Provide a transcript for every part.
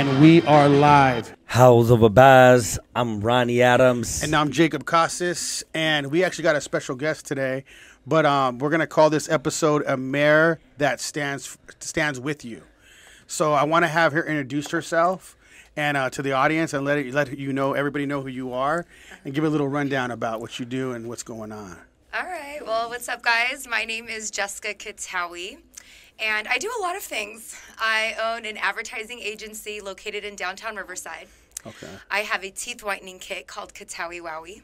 and we are live. House of a Baz. I'm Ronnie Adams. And I'm Jacob Costas, and we actually got a special guest today. But um, we're gonna call this episode "A Mayor That Stands Stands with You." So I want to have her introduce herself and uh, to the audience, and let it, let you know everybody know who you are, and give a little rundown about what you do and what's going on. All right. Well, what's up, guys? My name is Jessica Qattawi, and I do a lot of things. I own an advertising agency located in downtown Riverside. Okay. I have a teeth whitening kit called Qattawi Wowie.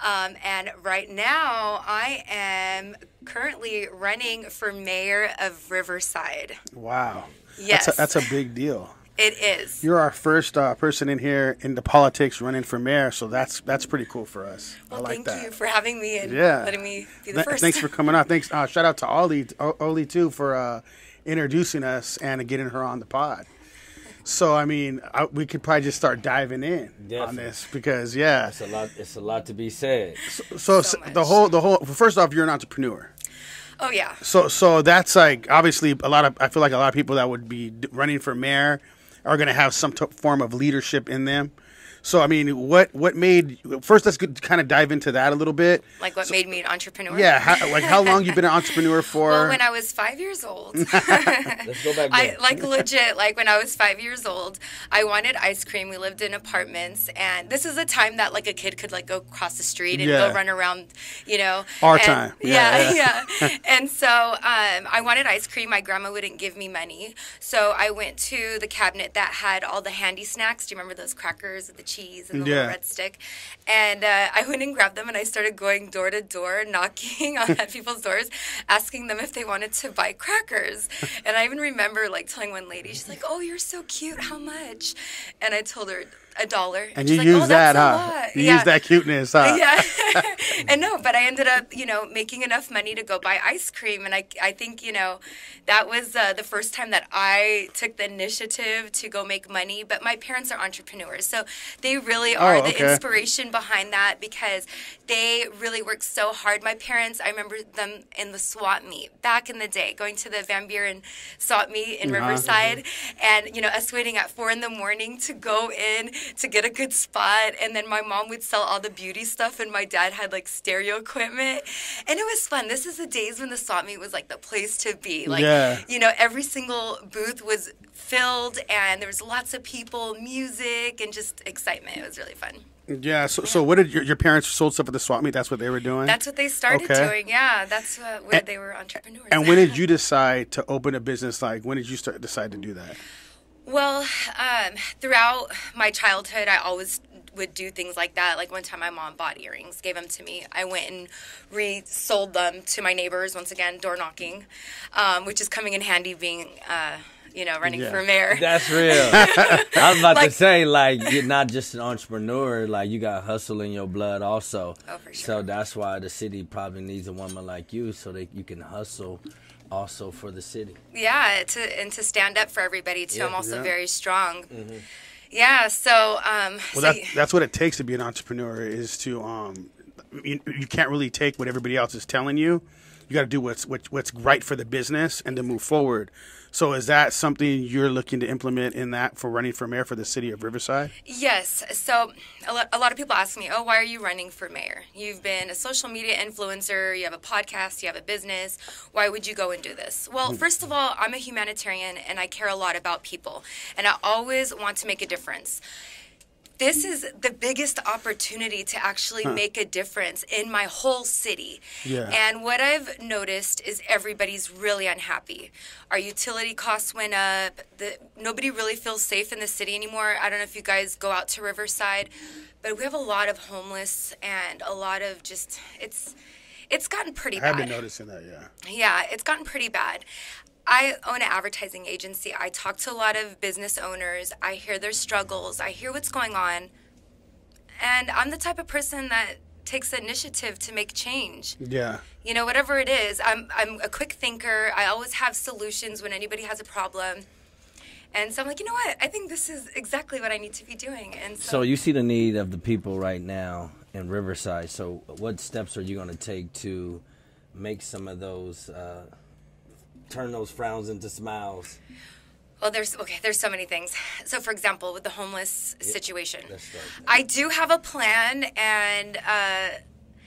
Um, and right now, I am currently running for mayor of Riverside. Wow. Yes. That's a, that's a big deal. It is. You're our first uh, person in here in the politics running for mayor, so that's that's pretty cool for us. well, I like thank that. you for having me and Yeah. letting me be the Th- first. Thanks for coming on. Thanks. Uh, shout out to Ollie, O- Ollie too, for uh, introducing us and getting her on the pod. So I mean, I, we could probably just start diving in on this because yeah. It's a lot. It's a lot to be said. So, So s- the whole the whole first off, you're an entrepreneur. oh, yeah. So so that's like obviously a lot of I feel like a lot of people that would be running for mayor are going to have some t- form of leadership in them. So I mean, what what made first? Let's kind of dive into that a little bit. Like what made me an entrepreneur? Yeah, how, like how long you been an entrepreneur for? Well, when I was five years old, Let's go back. I like legit like when I was five years old, I wanted ice cream. We lived in apartments, and this is a time that like a kid could like go across the street and Yeah. go run around, you know. Our and- time. Yeah, Yeah, yeah. and so um, I wanted ice cream. My grandma wouldn't give me money, so I went to the cabinet that had all the handy snacks. Do you remember those crackers the cheese and the Yeah. little red stick? And uh, I went and grabbed them, and I started going door to door, knocking on at people's doors, asking them if they wanted to buy crackers. And I even remember like telling one lady, she's like, "Oh, you're so cute. How much?" And I told her a dollar. and she's you like, use "Oh, that, huh? lot." You Yeah. use that cuteness, huh? Yeah. and no, but I ended up, you know, making enough money to go buy ice cream. And I, I think, you know, that was uh, the first time that I took the initiative to go make money. But my parents are entrepreneurs. So they really are Oh, the inspiration behind that because they really work so hard. My parents, I remember them in the swap meet back in the day, going to the Van Buren swap meet in Uh-huh. Riverside. And, you know, us waiting at four in the morning to go in to get a good spot. And then my mom would sell all the beauty stuff, and my dad had like stereo equipment. And it was fun. This is the days when the swap meet was like the place to be. Like, Yeah. you know, every single booth was filled, and there was lots of people, music, and just excitement. It was really fun. Yeah. So, so what did your, your parents sold stuff at the swap meet? That's what they were doing. That's what they started Okay. doing. Yeah, that's what, where And- they were entrepreneurs. and when did you decide to open a business? Like, when did you start decide to do that? Well, um, throughout my childhood, I always would do things like that. Like one time, my mom bought earrings, gave them to me. I went and resold them to my neighbors. Once again, door knocking, um, which is coming in handy being, uh, you know, running Yeah. for mayor. That's real. I was about Like- to say, like, you're not just an entrepreneur. Like, you got hustle in your blood, also. Oh, for So that's why the city probably needs a woman like you, so that you can hustle, also for the city. yeah, to and to stand up for everybody too. Yeah. I'm also Yeah. very strong. Yeah. So, um, Well, so that, that's what it takes to be an entrepreneur is to um, you, you can't really take what everybody else is telling you. You got to do what's what, what's right for the business and to move forward. So, is that something you're looking to implement in that for running for mayor for the city of Riverside? Yes. So a lot, a lot of people ask me, oh, why are you running for mayor? You've been a social media influencer, you have a podcast, you have a business. Why would you go and do this? Well, hmm. first of all, I'm a humanitarian and I care a lot about people, and I always want to make a difference. This is the biggest opportunity to actually make a difference in my whole city. Yeah. And what I've noticed is everybody's really unhappy. Our utility costs went up. The, nobody really feels safe in the city anymore. I don't know if you guys go out to Riverside, but we have a lot of homeless and a lot of just it's it's gotten pretty I bad. been noticing that. Yeah. Yeah, it's gotten pretty bad. I own an advertising agency. I talk to a lot of business owners. I hear their struggles. I hear what's going on. And I'm the type of person that takes the initiative to make change. Yeah. You know, whatever it is, I'm I'm a quick thinker. I always have solutions when anybody has a problem. And so I'm like, you know what? I think this is exactly what I need to be doing. And so, So you see the need of the people right now in Riverside. So what steps are you going to take to make some of those, uh, turn those frowns into smiles? Well, there's okay. There's so many things. So, for example, with the homeless situation, let's. I do have a plan, and uh,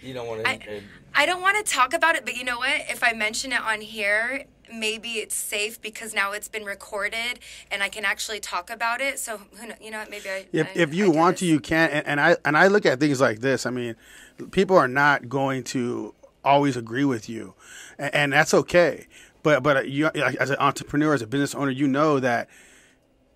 You don't want to. I, I don't want to talk about it. But you know what? If I mention it on here, maybe it's safe because now it's been recorded, and I can actually talk about it. So, who know, you know what? Maybe I. If, I- if you I want to, you can. And, and I and I look at things like this. I mean, people are not going to always agree with you, and, and that's okay. But but uh, you, uh, as an entrepreneur, as a business owner, you know that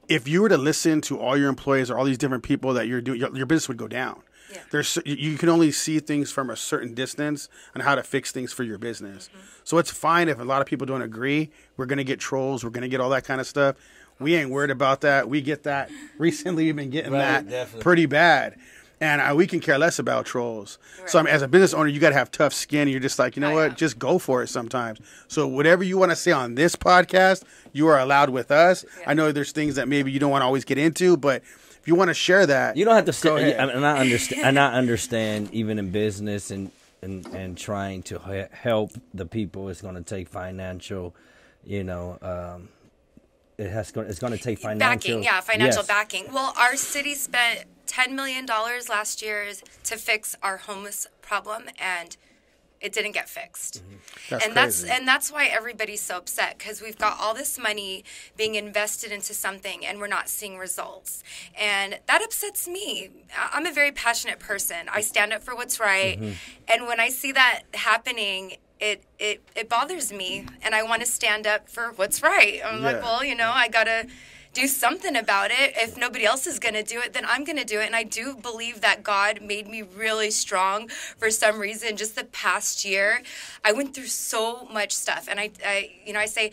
if you were to listen to all your employees or all these different people that you're doing, your, your business would go down. Yeah. There's you- you can only see things from a certain distance on how to fix things for your business. Mm-hmm. So it's fine if a lot of people don't agree. We're gonna get trolls. We're gonna get all that kind of stuff. We ain't worried about that. We get that recently. We've been getting Right, that definitely. pretty bad, and uh, we can care less about trolls. So I mean, as a business owner, you gotta have tough skin. You're just like, you know I what? know. Just go for it sometimes. So whatever you want to say on this podcast, you are allowed with us. I know there's things that maybe you don't want to always get into, but if you want to share that, You don't have to Go say. ahead. And I understand. and I understand, even in business and and and trying to help the people, it's going to take financial. You know, um, it has. go- It's going to take financial backing, yeah, financial yes. backing. Well, our city spent ten million dollars last year to fix our homeless problem, and it didn't get fixed. That's and that's and that's why everybody's so upset because we've got all this money being invested into something and we're not seeing results, and that upsets me. I'm a very passionate person. I stand up for what's right, Mm-hmm. and when I see that happening. It, it, it bothers me and I want to stand up for what's right. I'm like, well, you know, I gotta do something about it. If nobody else is gonna do it, then I'm gonna do it. And I do believe that God made me really strong for some reason. Just the past year, I went through so much stuff, and I, I you know, I say.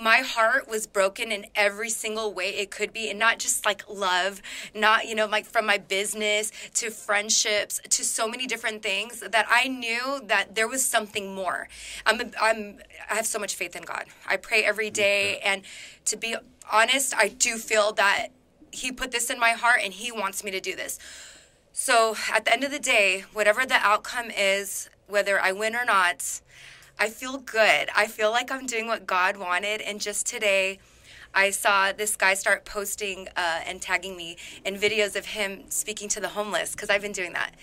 My heart was broken in every single way it could be, and not just like love, not, you know, like from my business to friendships to so many different things that I knew that there was something more. I'm, a, I'm, I have so much faith in God. I pray every day, and to be honest, I do feel that He put this in my heart and He wants me to do this. So at the end of the day, whatever the outcome is, whether I win or not, I feel good. I feel like I'm doing what God wanted. And just today, I saw this guy start posting uh, and tagging me in videos of him speaking to the homeless because I've been doing that.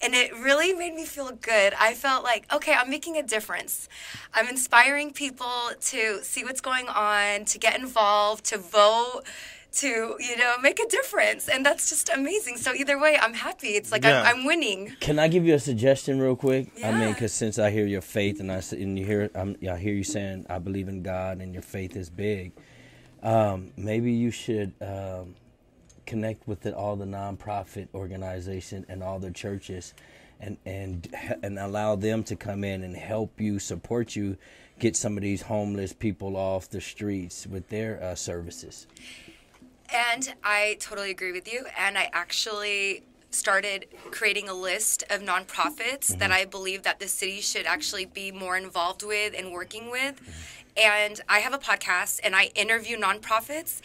And it really made me feel good. I felt like, okay, I'm making a difference. I'm inspiring people to see what's going on, to get involved, to vote, to, you know, make a difference. And that's just amazing. So either way, I'm happy. It's like Yeah. I'm, I'm winning. Can I give you a suggestion real quick? yeah. I mean, because since I hear your faith and I and you hear I'm, I hear you saying I believe in God and your faith is big. Um, maybe you should um, connect with the, all the nonprofit organization and all the churches, and and and allow them to come in and help you, support you, get some of these homeless people off the streets with their uh, services. And I totally agree with you. And I actually started creating a list of nonprofits that I believe that the city should actually be more involved with and working with. And I have a podcast and I interview nonprofits.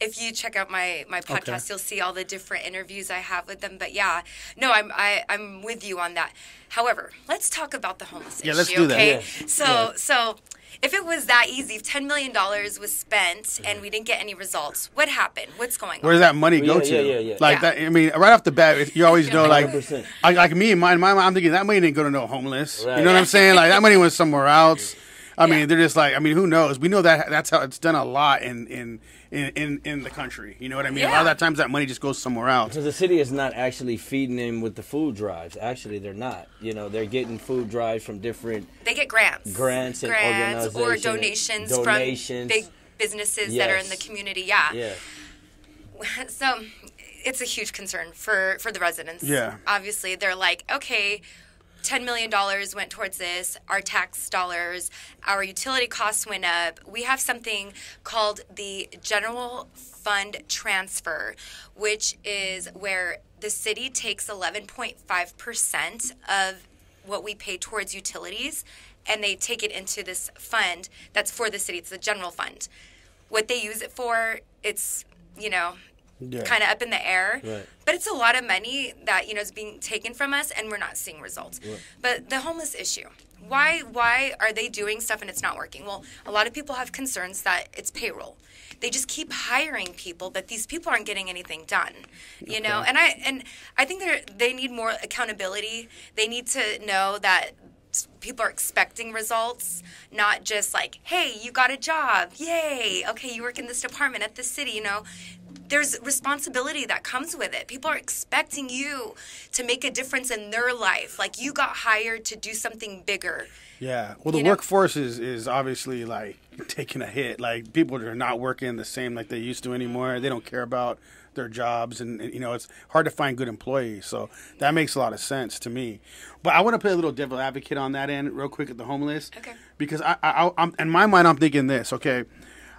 If you check out my, my podcast, you'll see all the different interviews I have with them. But yeah, no, I'm I, I'm with you on that. However, let's talk about the homeless Yeah, issue. let's do that. Okay, Yeah. so Yeah. so if it was that easy, if ten million dollars was spent and we didn't get any results, what happened? What's going on? Where does that money go Yeah, to? yeah, yeah, yeah. Like Yeah. that. I mean, right off the bat, you always know, like, like, like me and mine. My, I'm thinking that money didn't go to no homeless. Right. You know what I'm saying? Like that money went somewhere else. I Yeah. mean, they're just like, I mean, who knows? We know that that's how it's done a lot in in in in, in the country. You know what I mean? A lot of that times that money just goes somewhere else. So the city is not actually feeding them with the food drives. Actually, they're not. You know, they're getting food drives from different. They get grants, Grants and grants or organization- donations, donations. from big businesses that are in the community. Yeah. Yeah. So it's a huge concern for for the residents. Yeah. Obviously, they're like, okay. $10 million went towards this, our tax dollars, our utility costs went up. We have something called the General Fund Transfer, which is where the city takes 11.5% of what we pay towards utilities and they take it into this fund that's for the city. It's the general fund. What they use it for, it's, you know, Yeah. kind of up in the air. Right. But it's a lot of money that you know is being taken from us, and we're not seeing results. But the homeless issue. Why why are they doing stuff and it's not working? Well, a lot of people have concerns that it's payroll. They just keep hiring people, but these people aren't getting anything done. You know, and I and I think they they need more accountability. They need to know that people are expecting results, not just like, "Hey, you got a job. Yay. Okay, you work in this department at the city, you know." There's responsibility that comes with it. People are expecting you to make a difference in their life. Like you got hired to do something bigger. Yeah. Well, the You know- workforce is, is obviously like taking a hit. Like people are not working the same like they used to anymore. They don't care about their jobs, and, and, you know it's hard to find good employees. So that makes a lot of sense to me. But I want to play a little devil advocate on that end real quick at the homeless. Okay. Because I, I, I I'm in my mind I'm thinking this. Okay,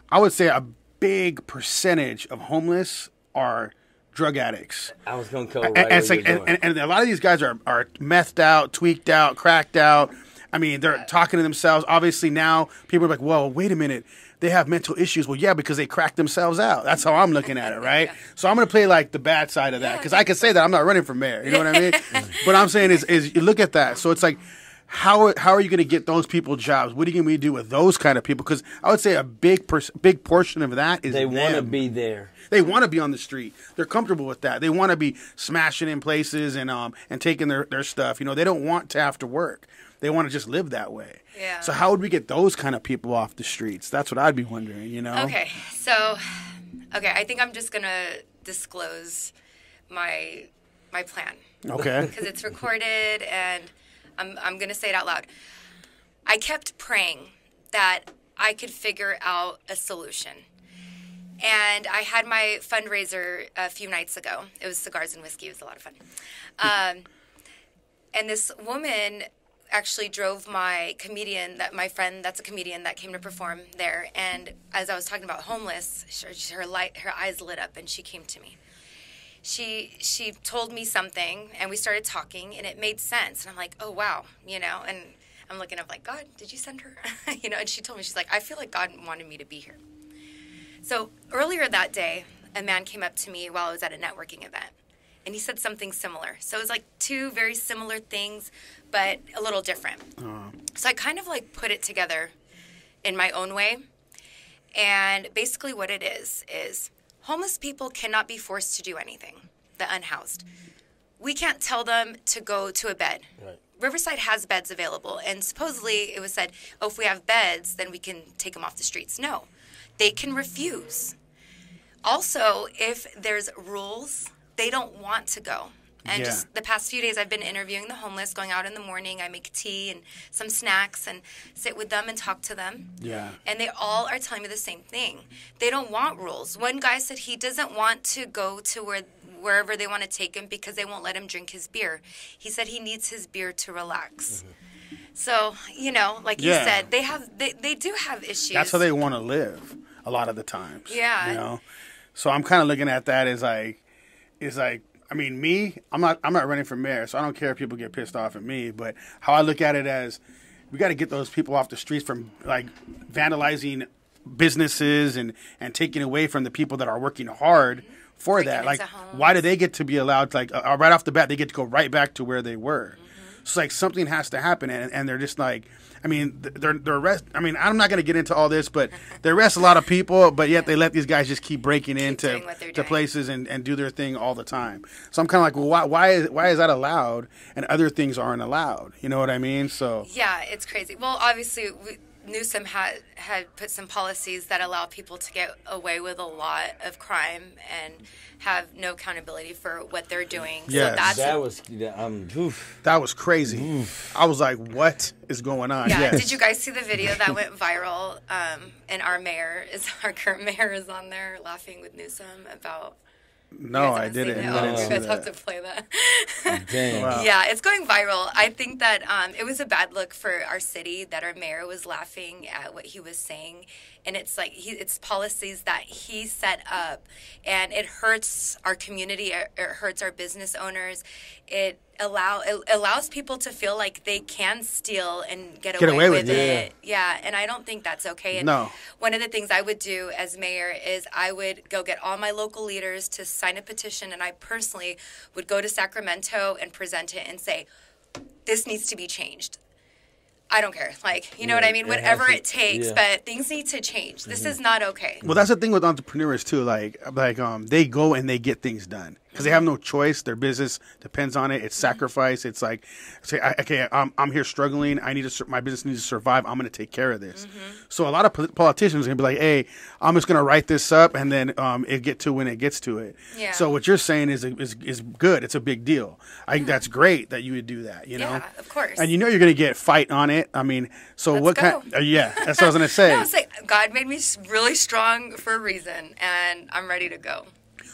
I would say a big percentage of homeless are drug addicts. I was gonna go And, right and it's like, and, and, and a lot of these guys are, are methed out, tweaked out, cracked out. I mean, they're talking to themselves. Obviously, now people are like, well, wait a minute. They have mental issues. Well, yeah, because they cracked themselves out. That's how I'm looking at it, right? So I'm going to play like the bad side of that because I can say that I'm not running for mayor. You know what I mean? but I'm saying is, is you look at that. So it's like, how, how are you going to get those people jobs? What are you going to do with those kind of people? Because I would say a big pers- big portion of that is they want to be there. They want to be on the street. They're comfortable with that. They want to be smashing in places and um and taking their, their stuff. You know, they don't want to have to work. They want to just live that way. Yeah. So how would we get those kind of people off the streets? That's what I'd be wondering. You know. Okay, so, okay, I think I'm just gonna disclose my my plan Okay. because it's recorded and I'm I'm gonna say it out loud. I kept praying that I could figure out a solution. And I had my fundraiser a few nights ago. It was cigars and whiskey. It was a lot of fun. Um, and this woman actually drove my comedian that my friend that's a comedian that came to perform there and as i was talking about homeless her light her eyes lit up and she came to me. She she told me something and we started talking and it made sense. And i'm like oh wow you know and i'm looking up like god did you send her? You know and she told me she's like i feel like god wanted me to be here. So earlier that day a man came up to me while i was at a networking event and he said something similar so it was like two very similar things but a little different uh-huh. so i kind of like put it together in my own way and basically, what it is is homeless people cannot be forced to do anything. The unhoused, we can't tell them to go to a bed. Right. Riverside has beds available, and supposedly it was said, "Oh, if we have beds, then we can take them off the streets." No, they can refuse. Also, if there's rules, they don't want to go. And Yeah. just the past few days, I've been interviewing the homeless, going out in the morning. I make tea and some snacks and sit with them and talk to them. Yeah. And they all are telling me the same thing. They don't want rules. One guy said he doesn't want to go to where wherever they want to take him because they won't let him drink his beer. He said he needs his beer to relax. Mm-hmm. So, you know, like you said, they have they, they do have issues. That's how they want to live a lot of the times. Yeah. You know. So I'm kind of looking at that as like, is like. I mean, me. I'm not. I'm not running for mayor, so I don't care if people get pissed off at me. But how I look at it as, we got to get those people off the streets from like vandalizing businesses and and taking away from the people that are working hard for that. Like, why do they get to be allowed? Like, uh, right off the bat, they get to go right back to where they were. So like something has to happen, and, and they're just like, I mean, they're they're arrest. I mean, I'm not going to get into all this, but they arrest a lot of people, but yet they let these guys just keep breaking into what they're to doing. places and, and do their thing all the time. So I'm kind of like, well, why why is why is that allowed and other things aren't allowed? You know what I mean? So Yeah, it's crazy. Well, obviously, we, Newsom had had put some policies that allow people to get away with a lot of crime and have no accountability for what they're doing. Yes. So that's that was um. oof. that was crazy. I was like, what is going on? Yeah. Yes. Did you guys see the video that went viral? Um, and our mayor is our current mayor is on there laughing with Newsom about. No, I didn't. it? I didn't you see guys have to play that. Dang. Wow. Yeah, it's going viral. I think that um, it was a bad look for our city that our mayor was laughing at what he was saying, and it's like he, it's policies that he set up, and it hurts our community. It, it hurts our business owners. It allow it allows people to feel like they can steal and get, Get away, away with with it. it. Yeah, and I don't think that's okay. And No. One of the things I would do as mayor is I would go get all my local leaders to sign a petition, and I personally would go to Sacramento and present it and say, "This needs to be changed." I don't care. Like, you know what I mean? it Whatever to- it takes, yeah. but things need to change. This is not okay. Well, that's the thing with entrepreneurs too. Like, like um, they go and they get things done because they have no choice. Their business depends on it. It's sacrifice. It's like, say, I, okay, I'm, I'm here struggling. I need to. My business needs to survive. I'm going to take care of this. So a lot of politicians are going to be like, hey, I'm just going to write this up and then um, it get to when it gets to it. Yeah. So what you're saying is is is good. It's a big deal. I think that's great that you would do that. You know. Yeah, of course. And you know you're going to get fight on it. I mean, so Let's what go. kind? Uh, yeah, that's what I was going to say. No, it's like God made me really strong for a reason, and I'm ready to go.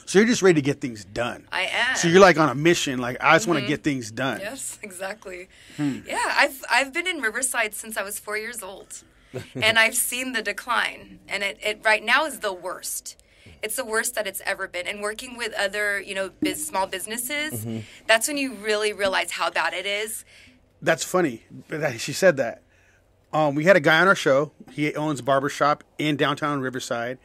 So you're just ready to get things done. I am. So you're like on a mission. Like I just want to get things done. Yes, exactly. Hmm. Yeah, I've I've been in Riverside since I was four years old, and I've seen the decline, and it, it right now is the worst. It's the worst that it's ever been. And working with other, you know, biz, small businesses, Mm-hmm. that's when you really realize how bad it is. That's funny. that She said that. Um, we had a guy on our show. He owns a barber shop in downtown Riverside,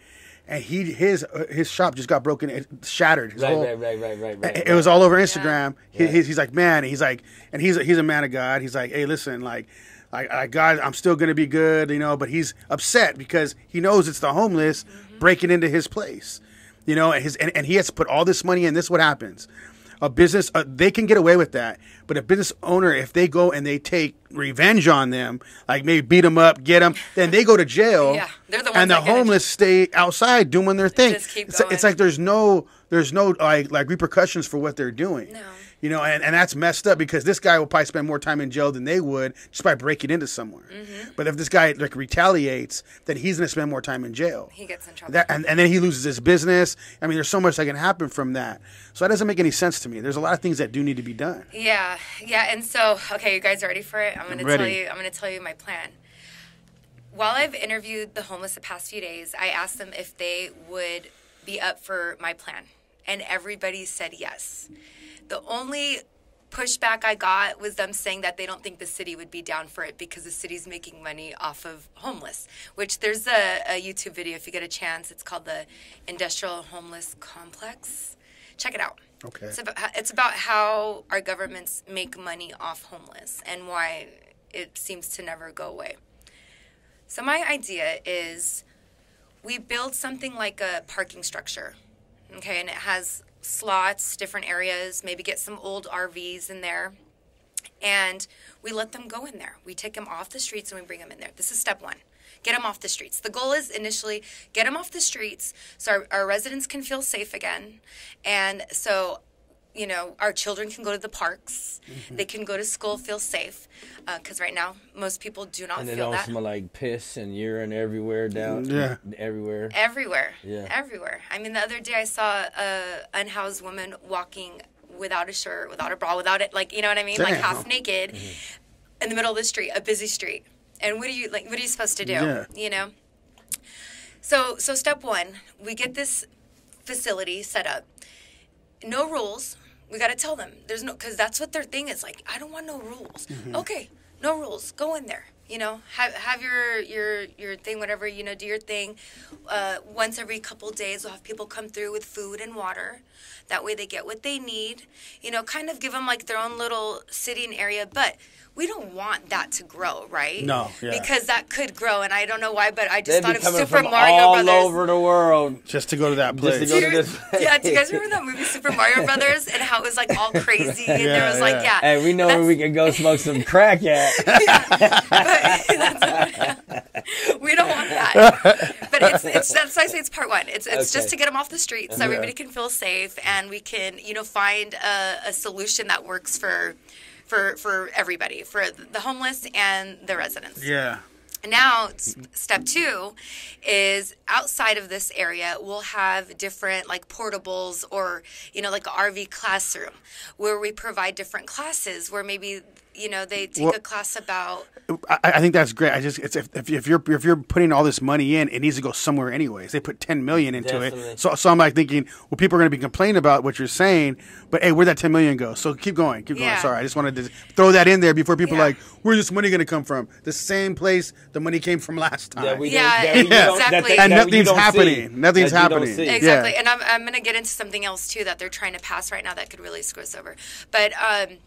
and he his uh, his shop just got broken, it shattered. His Right, whole- right, right, right, right, right. It was all over Instagram. He, Yeah. he's, he's like, man, he's like, and he's a, he's a man of God. He's like, hey, listen, like, like, I God, I'm still gonna be good, you know. But he's upset because he knows it's the homeless breaking into his place, you know. And his and, and he has to put all this money in. This is what happens. A business, uh, they can get away with that, but a business owner, if they go and they take revenge on them, like maybe beat them up, get them, then they go to jail. Yeah, they're the ones and the that get it. homeless stay outside doing their thing. It's, it's like there's no there's no like like repercussions for what they're doing. No. You know, and, and that's messed up because this guy will probably spend more time in jail than they would just by breaking into somewhere. Mm-hmm. But if this guy like retaliates, then he's gonna spend more time in jail. He gets in trouble. That, and, and then he loses his business. I mean, there's so much that can happen from that. So that doesn't make any sense to me. There's a lot of things that do need to be done. Yeah, yeah, and so okay, you guys ready for it? I'm gonna I'm ready. tell you. I'm gonna tell you my plan. While I've interviewed the homeless the past few days, I asked them if they would be up for my plan, and everybody said yes. The only pushback I got was them saying that they don't think the city would be down for it because the city's making money off of homeless. Which there's a, a YouTube video if you get a chance. It's called the Industrial Homeless Complex. Check it out. Okay. It's about it's about how our governments make money off homeless and why it seems to never go away. So my idea is we build something like a parking structure. Okay, and it has slots, different areas, maybe get some old RVs in there. And we let them go in there. We take them off the streets and we bring them in there. This is step one. Get them off the streets. The goal is initially get them off the streets so our, our residents can feel safe again. And so, you know, our children can go to the parks. Mm-hmm. They can go to school, feel safe. Uh, because right now, most people do not and it feel don't that. smell like piss and urine everywhere mm, down. Yeah. Everywhere. Everywhere. Yeah. Everywhere. I mean, the other day I saw a unhoused woman walking without a shirt, without a bra, without it, like you know what I mean, like half naked, mm-hmm. in the middle of the street, a busy street. And what are you like? What are you supposed to do? Yeah. You know. So so step one, we get this facility set up. No rules. We got to tell them there's no because that's what their thing is like. I don't want no rules. Okay, no rules. Go in there. You know, have have your your your thing, whatever. You know, do your thing. Uh, once every couple days, we'll have people come through with food and water. That way, they get what they need. You know, kind of give them like their own little sitting area, but. We don't want that to grow, right? No, yeah. Because that could grow, and I don't know why, but I just They'd thought of Super from Mario all Brothers. over the world. Just to go to that Just place. to go to you- this. yeah, do you guys remember that movie Super Mario Brothers and how it was like all crazy and there Yeah, was like yeah. yeah. Hey, we know where we can go smoke some crack at. we don't want that. But it's it's that's why I say it's part one. It's it's just to get them off the streets so everybody can feel safe and we can you know find a, a solution that works for for for everybody for the homeless and the residents. yeah. Now, step two is outside of this area, we'll have different like portables or, you know, like an RV classroom where we provide different classes where maybe you know, they take Well- a class about I, I think that's great. I just it's if, if, if you're if you're putting all this money in, it needs to go somewhere anyways. They put ten million into Definitely. it, so so I'm like thinking, well, people are going to be complaining about what you're saying, but hey, where'd that ten million go? So keep going, keep going. Yeah. Sorry, I just wanted to throw that in there before people Yeah. are like, where's this money going to come from? The same place the money came from last time. That we Yeah, don't, that we exactly. that they- And nothing's don't see. happening. Nothing's That happening. see. Yeah. Exactly. And I'm, I'm going to get into something else too that they're trying to pass right now that could really screw us over. But, um,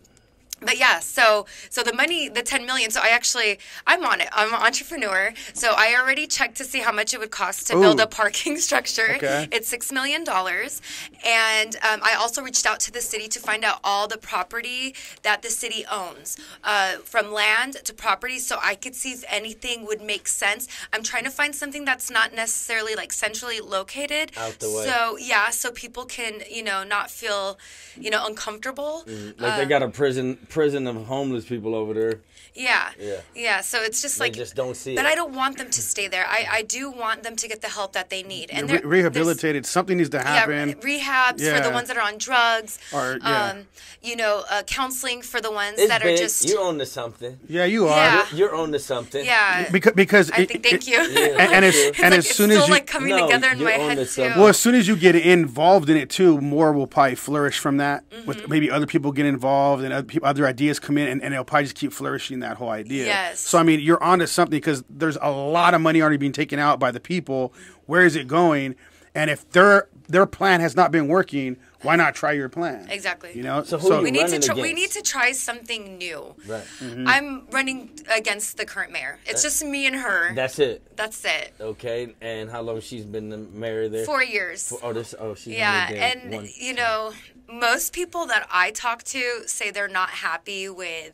but yeah, so so the money, the ten million. So I actually, I'm on it. I'm an entrepreneur. So I already checked to see how much it would cost to build a parking structure. Okay. It's six million dollars, and um, I also reached out to the city to find out all the property that the city owns, uh, from land to property, so I could see if anything would make sense. I'm trying to find something that's not necessarily like centrally located. Out the way. So yeah, so people can you know not feel you know uncomfortable. Like they got a prison prison of homeless people over there. Yeah. Yeah. Yeah. So it's just They like just don't see But it. I don't want them to stay there. I, I do want them to get the help that they need. And Re- rehabilitated. Something needs to happen. Yeah, re- rehabs for the ones that are on drugs. Or- yeah. um, you know, uh, counseling for the ones It's that big. are just. you own to something. yeah, you are. Yeah. You're, you're on to something. yeah. Because because I it- think. Thank it- you. and, and, as, It's and like as it's soon still as you like coming No, together in my head too. Well, as soon as you get involved in it too, more will probably flourish from that. Mm-hmm. With maybe other people get involved and other, people, other ideas come in, and, and it'll probably just keep flourishing that whole idea. Yes. So I mean, you're onto something because there's a lot of money already being taken out by the people. Where is it going? And if their their plan has not been working, why not try your plan? Exactly. You know. So who are we need to running try, we need to try something new. Right. Mm-hmm. I'm running against the current mayor. It's just me and her. That's it. That's it. Okay. And how long she's been the mayor there? Four years. Oh, this. Oh, she's Yeah, only been and one- you know, most people that I talk to say they're not happy with,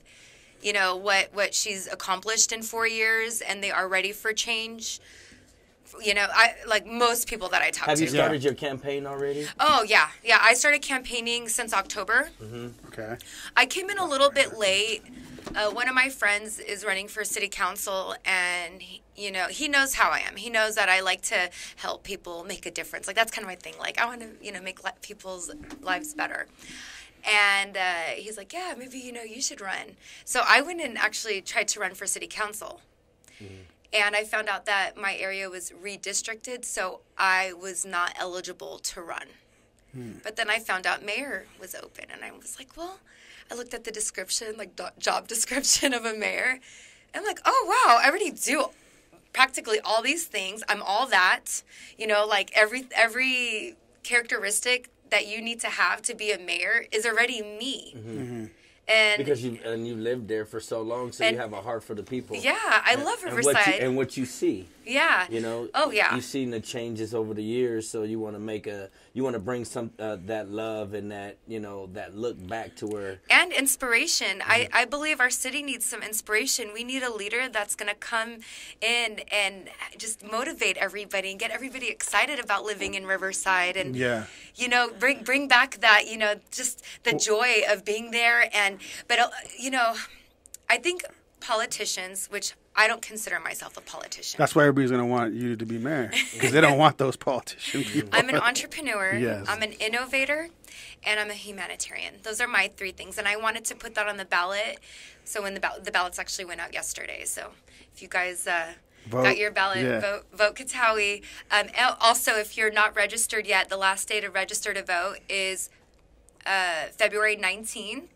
you know, what what she's accomplished in four years, and they are ready for change. You know, I like most people that I talk Have to. you started your campaign already? Oh yeah, yeah. I started campaigning since October. Okay. I came in a little bit late. Uh, one of my friends is running for city council, and he, you know he knows how I am. He knows that I like to help people make a difference. Like that's kind of my thing. Like I want to you know make li- people's lives better. And uh, he's like, yeah, maybe you know you should run. So I went and actually tried to run for city council. And I found out that my area was redistricted, so I was not eligible to run. But then I found out mayor was open, and I was like, well, I looked at the description, like do- job description of a mayor. And I'm like, oh, wow, I already do practically all these things. I'm all that, you know, like every every characteristic that you need to have to be a mayor is already me. Mm-hmm. Mm-hmm. And Because you and you lived there for so long, so And- you have a heart for the people. yeah, I love And what, you, Riverside. and what you see, yeah. you know. Oh yeah. You've seen the changes over the years, so you want to make a, you want to bring some uh, that love and that, you know, that look back to where. and inspiration. I, Mm-hmm. I believe our city needs some inspiration. We need a leader that's going to come in and just motivate everybody and get everybody excited about living in Riverside and Yeah. you know bring bring back that you know just the joy of being there and but uh, you know I think politicians which I don't consider myself a politician. That's why everybody's gonna want you to be mayor because they don't want those politicians. people. I'm an entrepreneur. Yes. I'm an innovator, and I'm a humanitarian. Those are my three things, and I wanted to put that on the ballot. So when the ball- the ballots actually went out yesterday, so if you guys uh, Vote. got your ballot, Yeah. vote vote Qattawi. Um, also, if you're not registered yet, the last day to register to vote is uh, February 19th.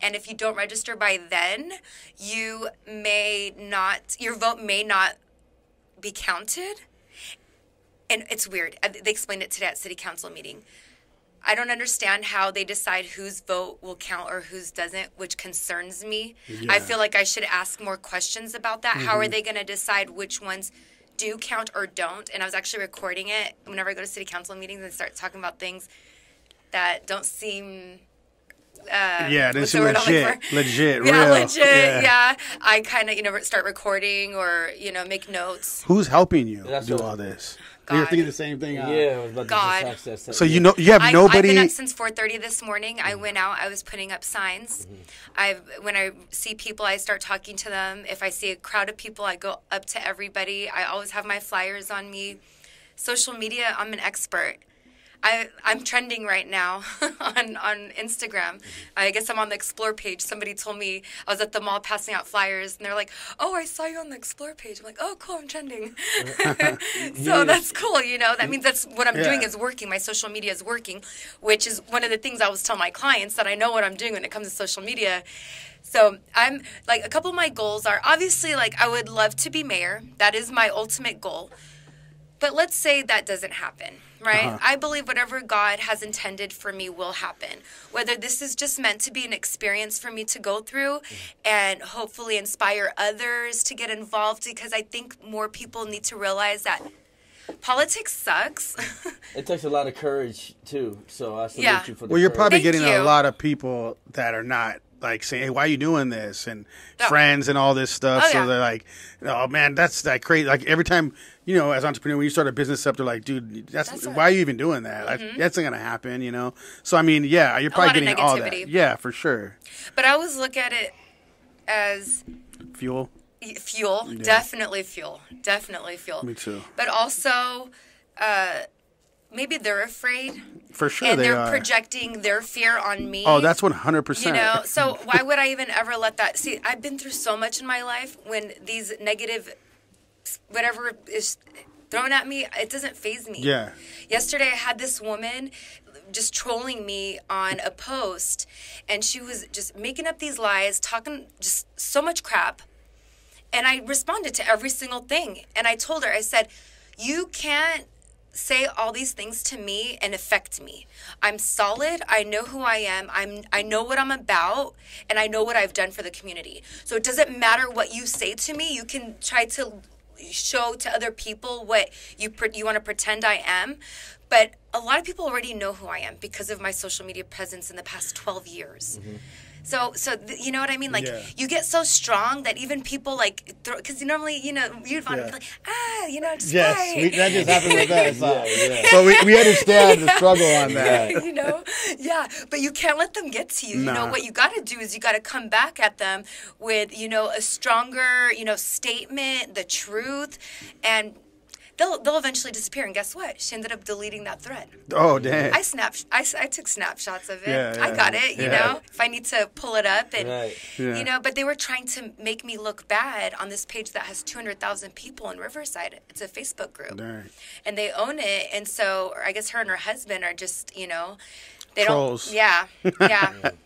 And if you don't register by then, you may not, your vote may not be counted. And it's weird. Uh, They explained it today at city council meeting. I don't understand how they decide whose vote will count or whose doesn't, which concerns me. I feel like I should ask more questions about that. How are they going to decide which ones do count or don't? And I was actually recording it whenever I go to city council meetings and start talking about things that don't seem uh, yeah, this is word I'm looking legit, legit, yeah, real. legit. Yeah. I kind of you know start recording or you know make notes. Who's helping you That's do what- all this? You're thinking the same thing. huh? Yeah, about God. to just ask that. So you know you have I, I've been up since 4:30 this morning. I went out. I was putting up signs. I've when I see people, I start talking to them. If I see a crowd of people, I go up to everybody. I always have my flyers on me. Social media, I'm an expert. I I'm trending right now on on Instagram. I guess I'm on the explore page. Somebody told me I was at the mall passing out flyers, and they're like, "Oh, I saw you on the explore page." I'm like, "Oh, cool, I'm trending." so that's cool. You know, that means that's what I'm doing is working. My social media is working, which is one of the things I always tell my clients that I know what I'm doing when it comes to social media. So I'm like a couple of my goals are obviously like I would love to be mayor. That is my ultimate goal. But let's say that doesn't happen, right? Uh-huh. I believe whatever God has intended for me will happen. Whether this is just meant to be an experience for me to go through and hopefully inspire others to get involved because I think more people need to realize that politics sucks. It takes a lot of courage too. So I salute Yeah. you for the Well, you're courage. probably Thank getting a lot of people that are not like saying, "Hey, why are you doing this?" and Oh. friends and all this stuff. Oh, so yeah. they're like, "Oh man, that's that crazy." Like every time you know, as entrepreneur, when you start a business up, they're like, "Dude, that's, That's why are you even doing that? Like, that's not gonna happen." You know. So I mean, yeah, you're probably getting all that. Yeah, for sure. but I always look at it as Fuel. fuel, definitely fuel, definitely fuel. Me too. But also, uh, maybe they're afraid For sure, and they they're are. projecting their fear on me. oh, that's one hundred percent. you know. So why would I even ever let that? See, I've been through so much in my life when these negative, whatever is thrown at me, it doesn't phase me. Yeah. Yesterday, I had this woman just trolling me on a post, and she was just making up these lies, talking just so much crap. And I responded to every single thing. And I told her, I said, You can't say all these things to me and affect me. I'm solid. I know who I am. I'm I know what I'm about and I know what I've done for the community. So it doesn't matter what you say to me. You can try to show to other people what you pre- you want to pretend I am. But a lot of people already know who I am because of my social media presence in the past 12 years. Mm-hmm. So, so th- you know what I mean? Like, Yeah. you get so strong that even people like, because normally, you know, you'd want to be like, ah, you know, just Yes, fight. we, that just happened with us. Yeah, yeah. So we, we understand the struggle on that. you know yeah but you can't let them get to you you know what you got to do is you got to come back at them with you know a stronger you know statement the truth and they'll they'll eventually disappear and guess what she ended up deleting that thread Oh, dang. i snap I took snapshots of it Yeah, i got it you yeah. know if i need to pull it up and Right. Yeah. you know but they were trying to make me look bad on this page that has 200000 people in riverside it's a facebook group Dang. and they own it and so i guess her and her husband are just you know they Trolls. don't yeah yeah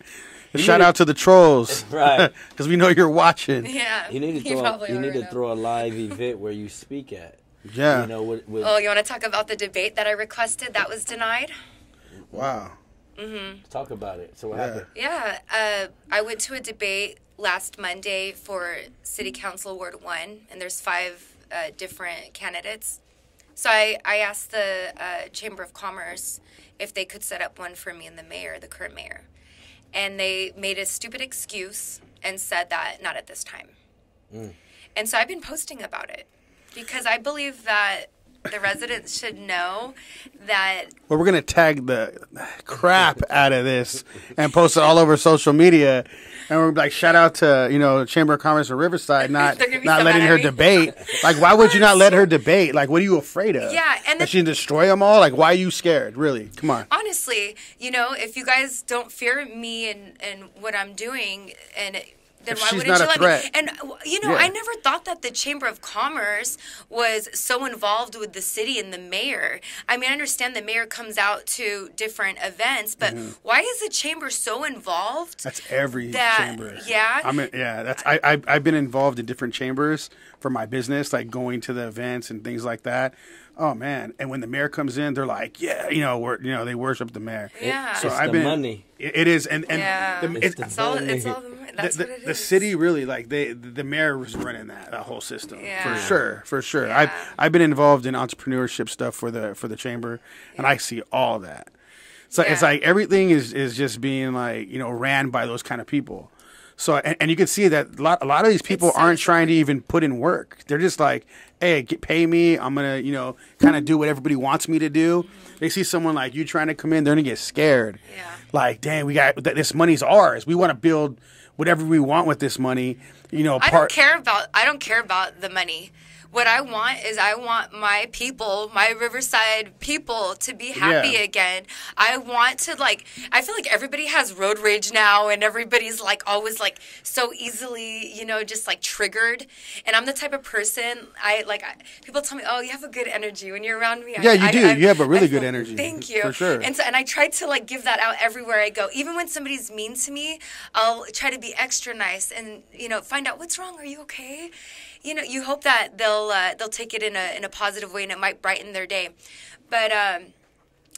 Shout out to the trolls. Right. Because we know you're watching. yeah You need to throw. probably You need to throw a live event where you speak at. Yeah. You know, with, with oh you want to talk about the debate that i requested that was denied Wow. talk about it. So what Yeah. happened? yeah uh, i went to a debate last monday for city council ward 1 and there's five uh, different candidates so I, I asked the uh, chamber of commerce if they could set up one for me and the mayor the current mayor and they made a stupid excuse and said that not at this time. And so I've been posting about it because I believe that the residents should know that Well, we're gonna tag the crap out of this and post it all over social media, and we're like, shout out to you know Chamber of Commerce of Riverside, not They're gonna be not letting her debate. Like, why would you not let her debate? Like, what are you afraid of? Yeah, and that she can destroy them all. Like, why are you scared? Really? Come on. honestly, you know, if you guys don't fear me and, and what I'm doing, and then If why she's wouldn't not you a let threat. me? And you know, Yeah. I never thought that the Chamber of Commerce was so involved with the city and the mayor. I mean, I understand the mayor comes out to different events, but why is the chamber so involved? Mm-hmm. That's every That- chamber. yeah? I mean, yeah. That's I, I I've been involved in different chambers for my business, like going to the events and things like that. Oh man! And when the mayor comes in, they're like, yeah, you know, we're you know they worship the mayor. Yeah. So It's I've the been. money. It, it is, and and Yeah. the, It's it- the It's all. It's all. money. That's the, what it is. the city really like they the mayor was running that that whole system Yeah. for sure for sure. Yeah. I've I've been involved in entrepreneurship stuff for the for the chamber and I see all that. So it's like everything is is just being like you know ran by those kind of people. So and, and you can see that a lot, a lot of these people It's aren't trying to even put in work. They're just like hey get, pay me. I'm gonna you know kind of do what everybody wants me to do. Mm-hmm. They see someone like you trying to come in they're gonna get scared. Yeah. like dang we got th- this money's ours. We want to build whatever we want with this money you know I don't care about I don't care about the money. What I want is I want my people, my Riverside people, to be happy Yeah. again. I want to like. I feel like everybody has road rage now, and everybody's like always like so easily, you know, just like triggered. And I'm the type of person I like. I, people tell me, "Oh, you have a good energy when you're around me." I- Yeah, you I- do. I- You have a really I good energy, Thank you, for sure. And so, and I try to like give that out everywhere I go. Even when somebody's mean to me, I'll try to be extra nice and you know find out what's wrong. Are you okay? You know, you hope that they'll uh, they'll take it in a in a positive way and it might brighten their day. But um,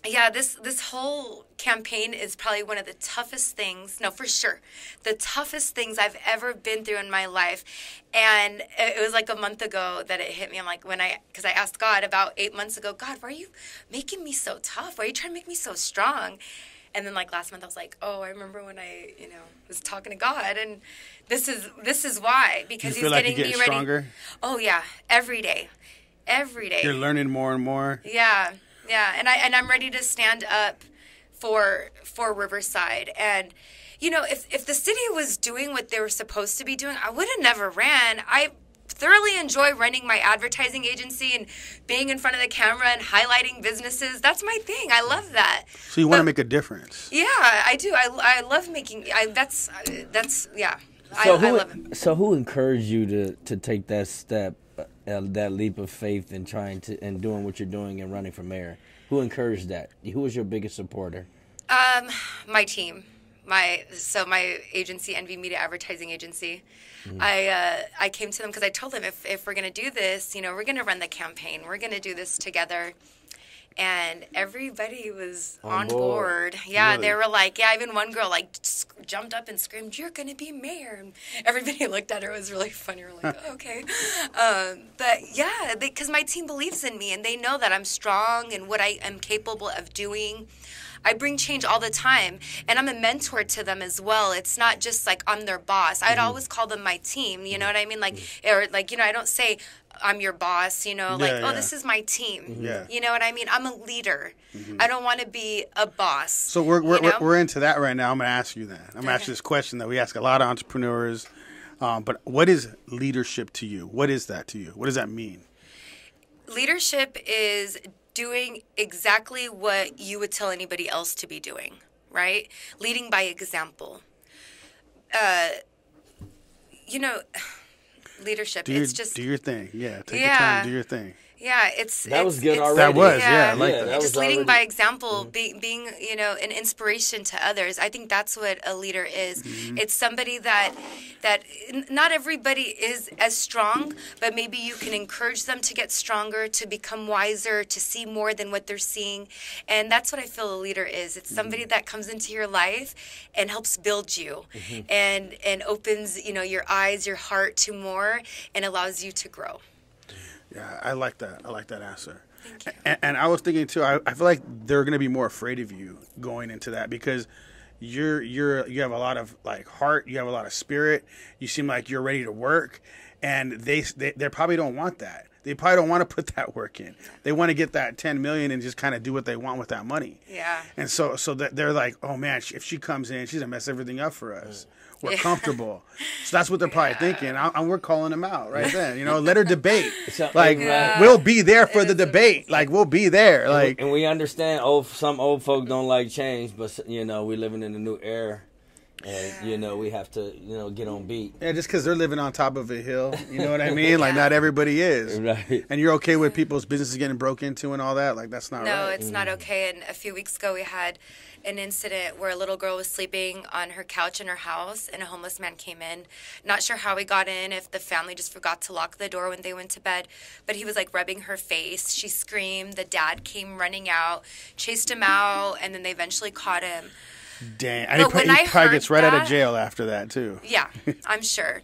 yeah, this this whole campaign is probably one of the toughest things. No, for sure, the toughest things I've ever been through in my life. And it was like a month ago that it hit me. I'm like, when I, because I asked God about eight months ago, God, why are you making me so tough? Why are you trying to make me so strong? And then like last month, I was like, oh, I remember when I, you know, was talking to God, and this is this is why because He's like getting me ready. stronger? Oh yeah, every day, every day. You're learning more and more. Yeah, yeah, and I and I'm ready to stand up for for Riverside. And you know, if if the city was doing what they were supposed to be doing, I would have never ran. I thoroughly enjoy running my advertising agency and being in front of the camera and highlighting businesses. That's my thing. I love that. So you want to make a difference. Yeah, I do. I, I love making. I that's that's yeah. So I, who, I love it. so who encouraged you to, to take that step, uh, that leap of faith in trying to and doing what you're doing and running for mayor? Who encouraged that? Who was your biggest supporter? Um, my team, my so my agency, NV Media Advertising Agency. I uh, I came to them because I told them if if we're gonna do this, you know, we're gonna run the campaign, we're gonna do this together. And everybody was On on, board. board. Yeah, Really? they were like, yeah, even one girl like sc- jumped up and screamed, "You're gonna be mayor!" And everybody looked at her. It was really funny. We're like, okay, um, but yeah, because my team believes in me and they know that I'm strong and what I am capable of doing. I bring change all the time, and I'm a mentor to them as well. It's not just like I'm their boss. I'd mm-hmm. always call them my team. You know mm-hmm. what I mean? Like, mm-hmm. or like you know, I don't say I'm your boss. You know, like Yeah, oh, this is my team. Yeah. You know what I mean? I'm a leader. I don't want to be a boss. So we're we're, you know? we're, into that right now. I'm going to ask you that. I'm going to ask you this question that we ask a lot of entrepreneurs. Um, but what is leadership to you? What is that to you? What does that mean? leadership is doing exactly what you would tell anybody else to be doing, right? Leading by example. Uh, you know, leadership. Do your, it's just do your thing. Yeah, take your time. Do your thing. Yeah. It's That was good already. That was, yeah, I like Yeah, that. that just leading already- by example, mm-hmm. be, being you know an inspiration to others. I think that's what a leader is. Mm-hmm. It's somebody that that not everybody is as strong, but maybe you can encourage them to get stronger, to become wiser, to see more than what they're seeing, and that's what I feel a leader is. It's mm-hmm. somebody that comes into your life and helps build you, mm-hmm. and and opens you know your eyes, your heart to more, and allows you to grow. Yeah, I like that. I like that answer. And, and I was thinking too. I, I feel like they're going to be more afraid of you going into that because you're you're you have a lot of like heart. You have a lot of spirit. You seem like you're ready to work, and they they, they probably don't want that. They probably don't want to put that work in. They want to get that ten million and just kind of do what they want with that money. Yeah. And so so that they're like, oh man, if she comes in, she's gonna mess everything up for us. Mm. We're comfortable. So that's what they're probably thinking. I- And we're calling them out right then. You know, let her debate. Like Yeah. we'll be there for the debate. Like we'll be there. Like and we understand old some old folk don't like change, but you know we're living in a new era, and you know we have to you know get on beat. yeah, just because they're living on top of a hill, you know what I mean? Like not everybody is. Right. And you're okay with people's businesses getting broke into and all that? Like that's not No, right. it's not Mm. okay. And a few weeks ago, we had an incident where a little girl was sleeping on her couch in her house, and a homeless man came in. Not sure how he got in, if the family just forgot to lock the door when they went to bed, but he was like rubbing her face. She screamed. The dad came running out, chased him out, and then they eventually caught him. Dang. And he, But when he I probably gets right out of jail after that too. Yeah, I'm sure.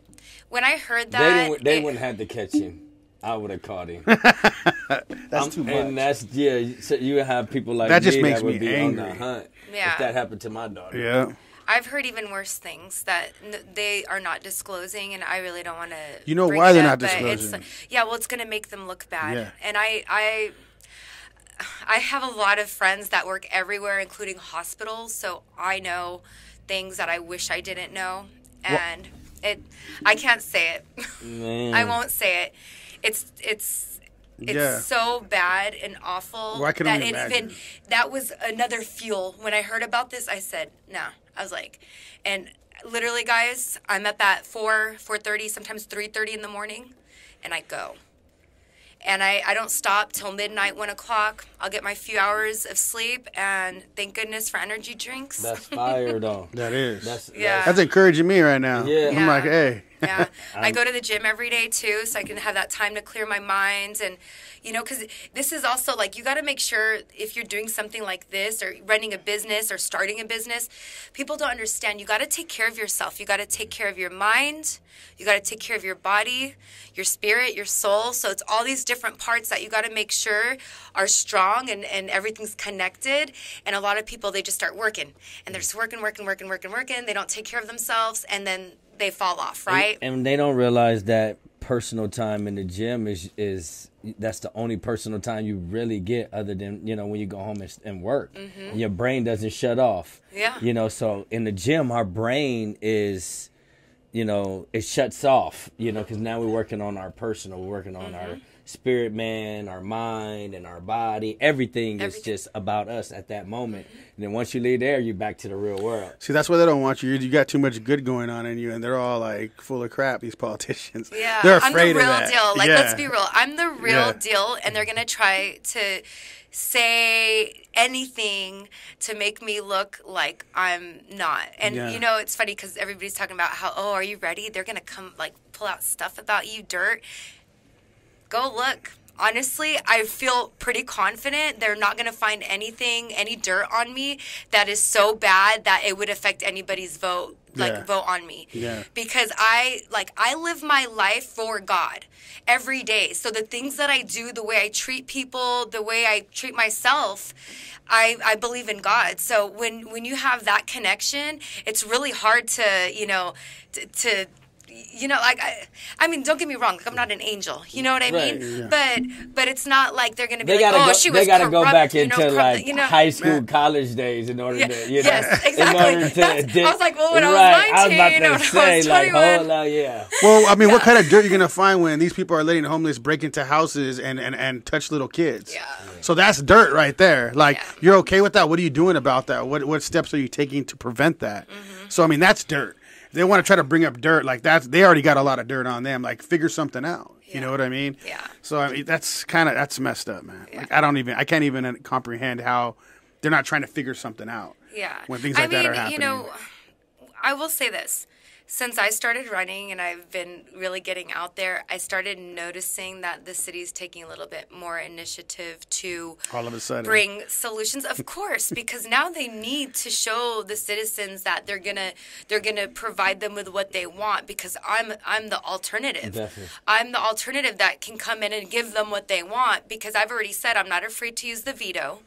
When I heard They that, didn't. They it- wouldn't have had to catch him. I would have caught him. That's too much. And that's yeah. So you have people like That just me makes that would me be angry. on the hunt. Yeah. If that happened to my daughter. yeah. I've heard even worse things that n- they are not disclosing, and I really don't want to. You know why they're not It's, disclosing? yeah, well, it's going to make them look bad, Yeah. and I, I, I have a lot of friends that work everywhere, including hospitals, so I know things that I wish I didn't know, and it, I can't say it. Man. I won't say it. it's it's it's Yeah. so bad and awful Well, I can that it even imagine. that was another fuel. When I heard about this, I said, "Nah." I was like, and literally, guys, I'm up at four, four thirty, sometimes three thirty in the morning, and I go. And I, I don't stop till midnight, one o'clock. I'll get my few hours of sleep, and thank goodness for energy drinks. That's fire, though. That is. That's Yeah. That's encouraging me right now. Yeah. I'm Yeah. like, hey. Yeah, I um, go to the gym every day too, so I can have that time to clear my mind. And, you know, because this is also like you got to make sure if you're doing something like this or running a business or starting a business, people don't understand. You got to take care of yourself. You got to take care of your mind. You got to take care of your body, your spirit, your soul. So it's all these different parts that you got to make sure are strong and, and everything's connected. And a lot of people, they just start working and they're just working, working, working, working, working. They don't take care of themselves and then they fall off, right? And they don't realize that personal time in the gym is is that's the only personal time you really get other than you know when you go home and, and work and your brain doesn't shut off Mm-hmm. Yeah. you know so in the gym our brain is you know it shuts off you know because now we're working on our personal we're working on Mm-hmm. our spirit man our mind and our body everything is just about us at that moment and then once you leave there you're back to the real world See, that's why they don't want you. You got too much good going on in you, and they're all like full of crap. These politicians. Yeah, they're afraid I'm the real of that. deal. Like, yeah. let's be real. I'm the real Yeah. deal, and they're gonna try to say anything to make me look like I'm not. And Yeah. you know, it's funny because everybody's talking about how, oh, are you ready? They're gonna come like pull out stuff about you, dirt. Go look. Honestly, I feel pretty confident they're not going to find anything, any dirt on me that is so bad that it would affect anybody's vote, like Yeah. vote on me Yeah. because I like I live my life for God every day. So the things that I do, the way I treat people, the way I treat myself, I, I believe in God. So when when you have that connection, it's really hard to you know to. to you know, like I, I mean, don't get me wrong. Like I'm not an angel. You know what I Right, mean? yeah. But, but it's not like they're gonna be they like, gotta oh, go. she was They gotta go corrupt, back you know, into corrupt," like you know? high school, Man. college days in order Yeah, to, you know, yes, in exactly. order to. That's- I was like, well, when I was right, I was 19, about when I was say, like, 21. hold on, yeah. Well, I mean, what kind of dirt you gonna find when these people are letting homeless break into houses and and, and touch little kids? Yeah. So that's dirt right there. Like Yeah. you're okay with that? What are you doing about that? What what steps are you taking to prevent that? Mm-hmm. So I mean, that's dirt. They want to try to bring up dirt like that's they already got a lot of dirt on them. Like figure something out. You know what I mean? Yeah. So I mean, that's kind of that's messed up, man. Yeah. Like I don't even I can't even uh, comprehend how they're not trying to figure something out. Yeah. When things I like that mean, are happening. you know, I will say this. Since I started running and I've been really getting out there, I started noticing that the city's taking a little bit more initiative to All of a sudden. bring solutions. Of course, because now they need to show the citizens that they're gonna they're gonna provide them with what they want. Because I'm I'm the alternative. Definitely. I'm the alternative that can come in and give them what they want because I've already said I'm not afraid to use the veto.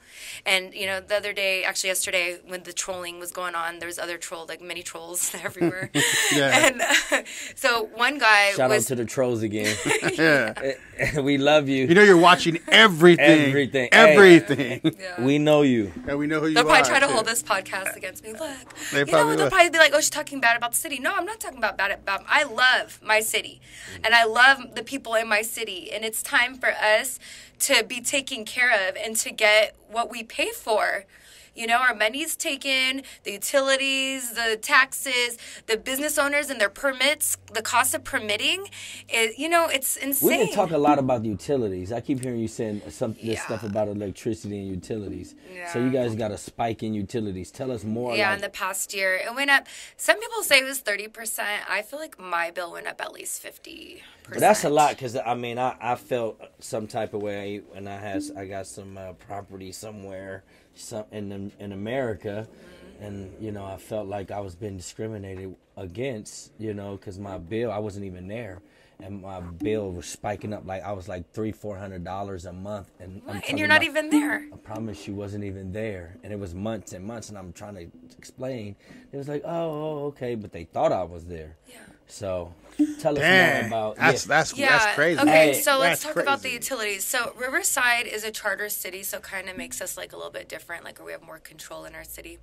And you know, the other day, actually yesterday, when the trolling was going on, there was other troll, like many trolls everywhere. Yeah. And uh, so one guy Shout out to the trolls again. yeah. we love you. You know you're watching everything. Everything. Hey. Everything. Yeah. we know you. And we know who you They'll are. probably try to too. hold this podcast against me. Look, They you know, probably they'll will. probably be like, "Oh, she's talking bad about the city." No, I'm not talking about bad about. I love my city, and I love the people in my city, and it's time for us to be taken care of and to get what we pay for. You know, our money's taken, the utilities, the taxes, the business owners and their permits, the cost of permitting. It, you know, it's insane. We didn't talk a lot about utilities. I keep hearing you saying some this Yeah. stuff about electricity and utilities. So you guys got a spike in utilities. Tell us more. Yeah, like, in the past year, it went up. Some people say it was 30%. I feel like my bill went up at least 50%. But that's a lot because I mean I, I felt some type of way when I has I got some uh, property somewhere some in in America, and you know I felt like I was being discriminated against you know because my bill I wasn't even there. And my bill was spiking up like I was like three, four hundred dollars a month, and And you're not about- even there. I promise she wasn't even there, and it was months and months, and I'm trying to explain. It was like, oh, oh, okay, but they thought I was there. Yeah. So, tell us more about That's yeah. that's Yeah. that's crazy. Okay, Hey, so let's That's talk about the utilities. So Riverside is a charter city, so kind of makes us like a little bit different, like we have more control in our city.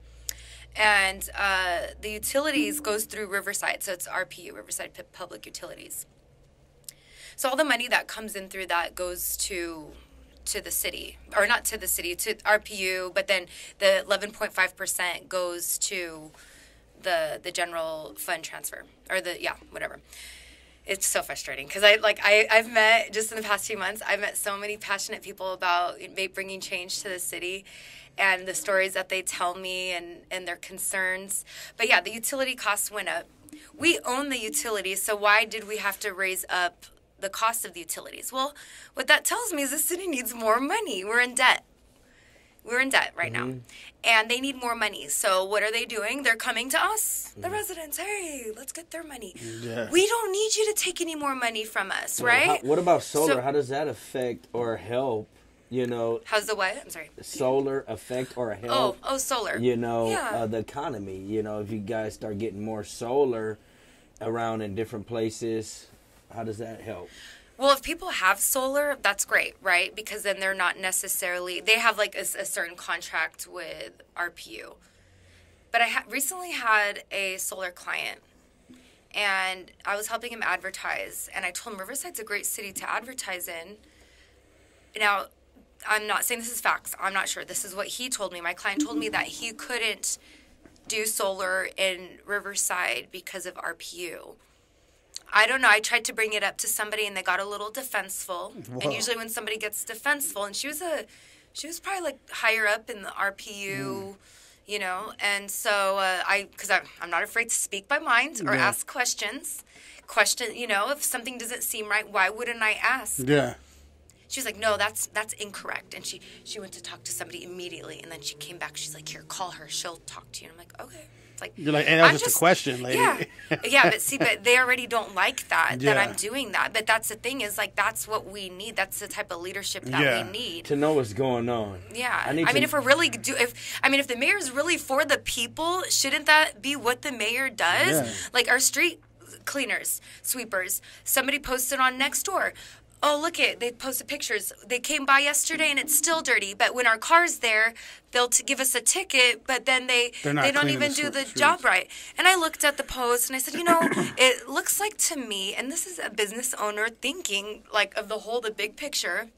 And uh, the utilities goes through Riverside, so it's RPU, Riverside P- Public Utilities. So all the money that comes in through that goes to to the city or not to the city to RPU, but then the 11.5% goes to the the general fund transfer or the yeah, whatever. It's so frustrating because I like I I've met just in the past few months I've met so many passionate people about bringing change to the city and the stories that they tell me and and their concerns. But yeah, the utility costs went up. We own the utilities, so why did we have to raise up the cost of the utilities? Well, what that tells me is the city needs more money. We're in debt. We're in debt right now. And they need more money. So what are they doing? They're coming to us, the residents. Hey, let's get their money. Yeah. We don't need you to take any more money from us, Well, how- right? what about solar? So- how does that affect or help? You know, How's the what? I'm sorry. solar affect or Oh, help? oh, solar. you know, Yeah. uh, the economy. You know, if you guys start getting more solar around in different places, how does that help? Well, if people have solar, that's great, right? Because then they're not necessarily they have like a certain contract with RPU. But I ha- recently had a solar client, and I was helping him advertise, and I told him Riverside's a great city to advertise in. Now, I'm not saying this is facts. I'm not sure. This is what he told me. My client told me that he couldn't do solar in Riverside because of RPU. I don't know. I tried to bring it up to somebody and they got a little defenseful. Whoa. And usually when somebody gets defenseful, and she was a, she was probably like higher up in the RPU, you know. And so uh, I, because I'm, I'm not afraid to speak my mind or Yeah. ask questions. Question, you know, if something doesn't seem right, why wouldn't I ask? Yeah. She was like, "No, that's that's incorrect." And she she went to talk to somebody immediately, and then she came back. She's like, "Here, call her. She'll talk to you." And I'm like, "Okay." It's like You're like, "Hey, that was I'm just a question, lady." Yeah, yeah, but see, but they already don't like that that I'm doing that. But that's the thing is like that's what we need. That's the type of leadership that Yeah. we need. To know what's going on. Yeah, I I, need mean, to- if we're really do, if I mean, if the mayor's really for the people, shouldn't that be what the mayor does? Yeah. Like our street cleaners, sweepers. Somebody posted on Nextdoor. Oh, look it! They posted pictures. They came by yesterday and it's still dirty. But when our car's there, they'll t- give us a ticket. But then they they don't even the do the streets. job right. And I looked at the post and I said, you know, it looks like to me, and this is a business owner thinking like of the whole, the big picture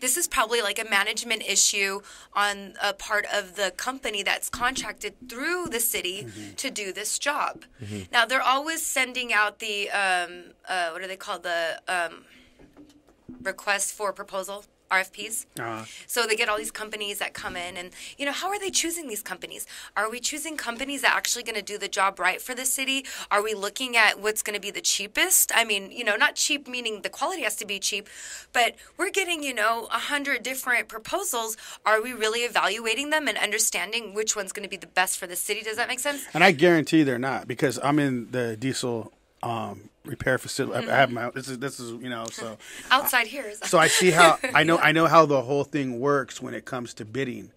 this is probably like a management issue on a part of the company that's contracted through the city to do this job. Now they're always sending out the um, uh, what are they called the um, request for proposal RFPs. Uh, So they get all these companies that come in, and you know, how are they choosing these companies? Are we choosing companies that are actually going to do the job right for the city? Are we looking at what's going to be the cheapest? I mean, you know, not cheap meaning the quality has to be cheap, but we're getting you know a hundred different proposals. Are we really evaluating them and understanding which one's going to be the best for the city? Does that make sense? and I guarantee they're not because I'm in the diesel um, repair facility. I have my this is this is you know so Outside here is so I see how I know I know how the whole thing works when it comes to bidding,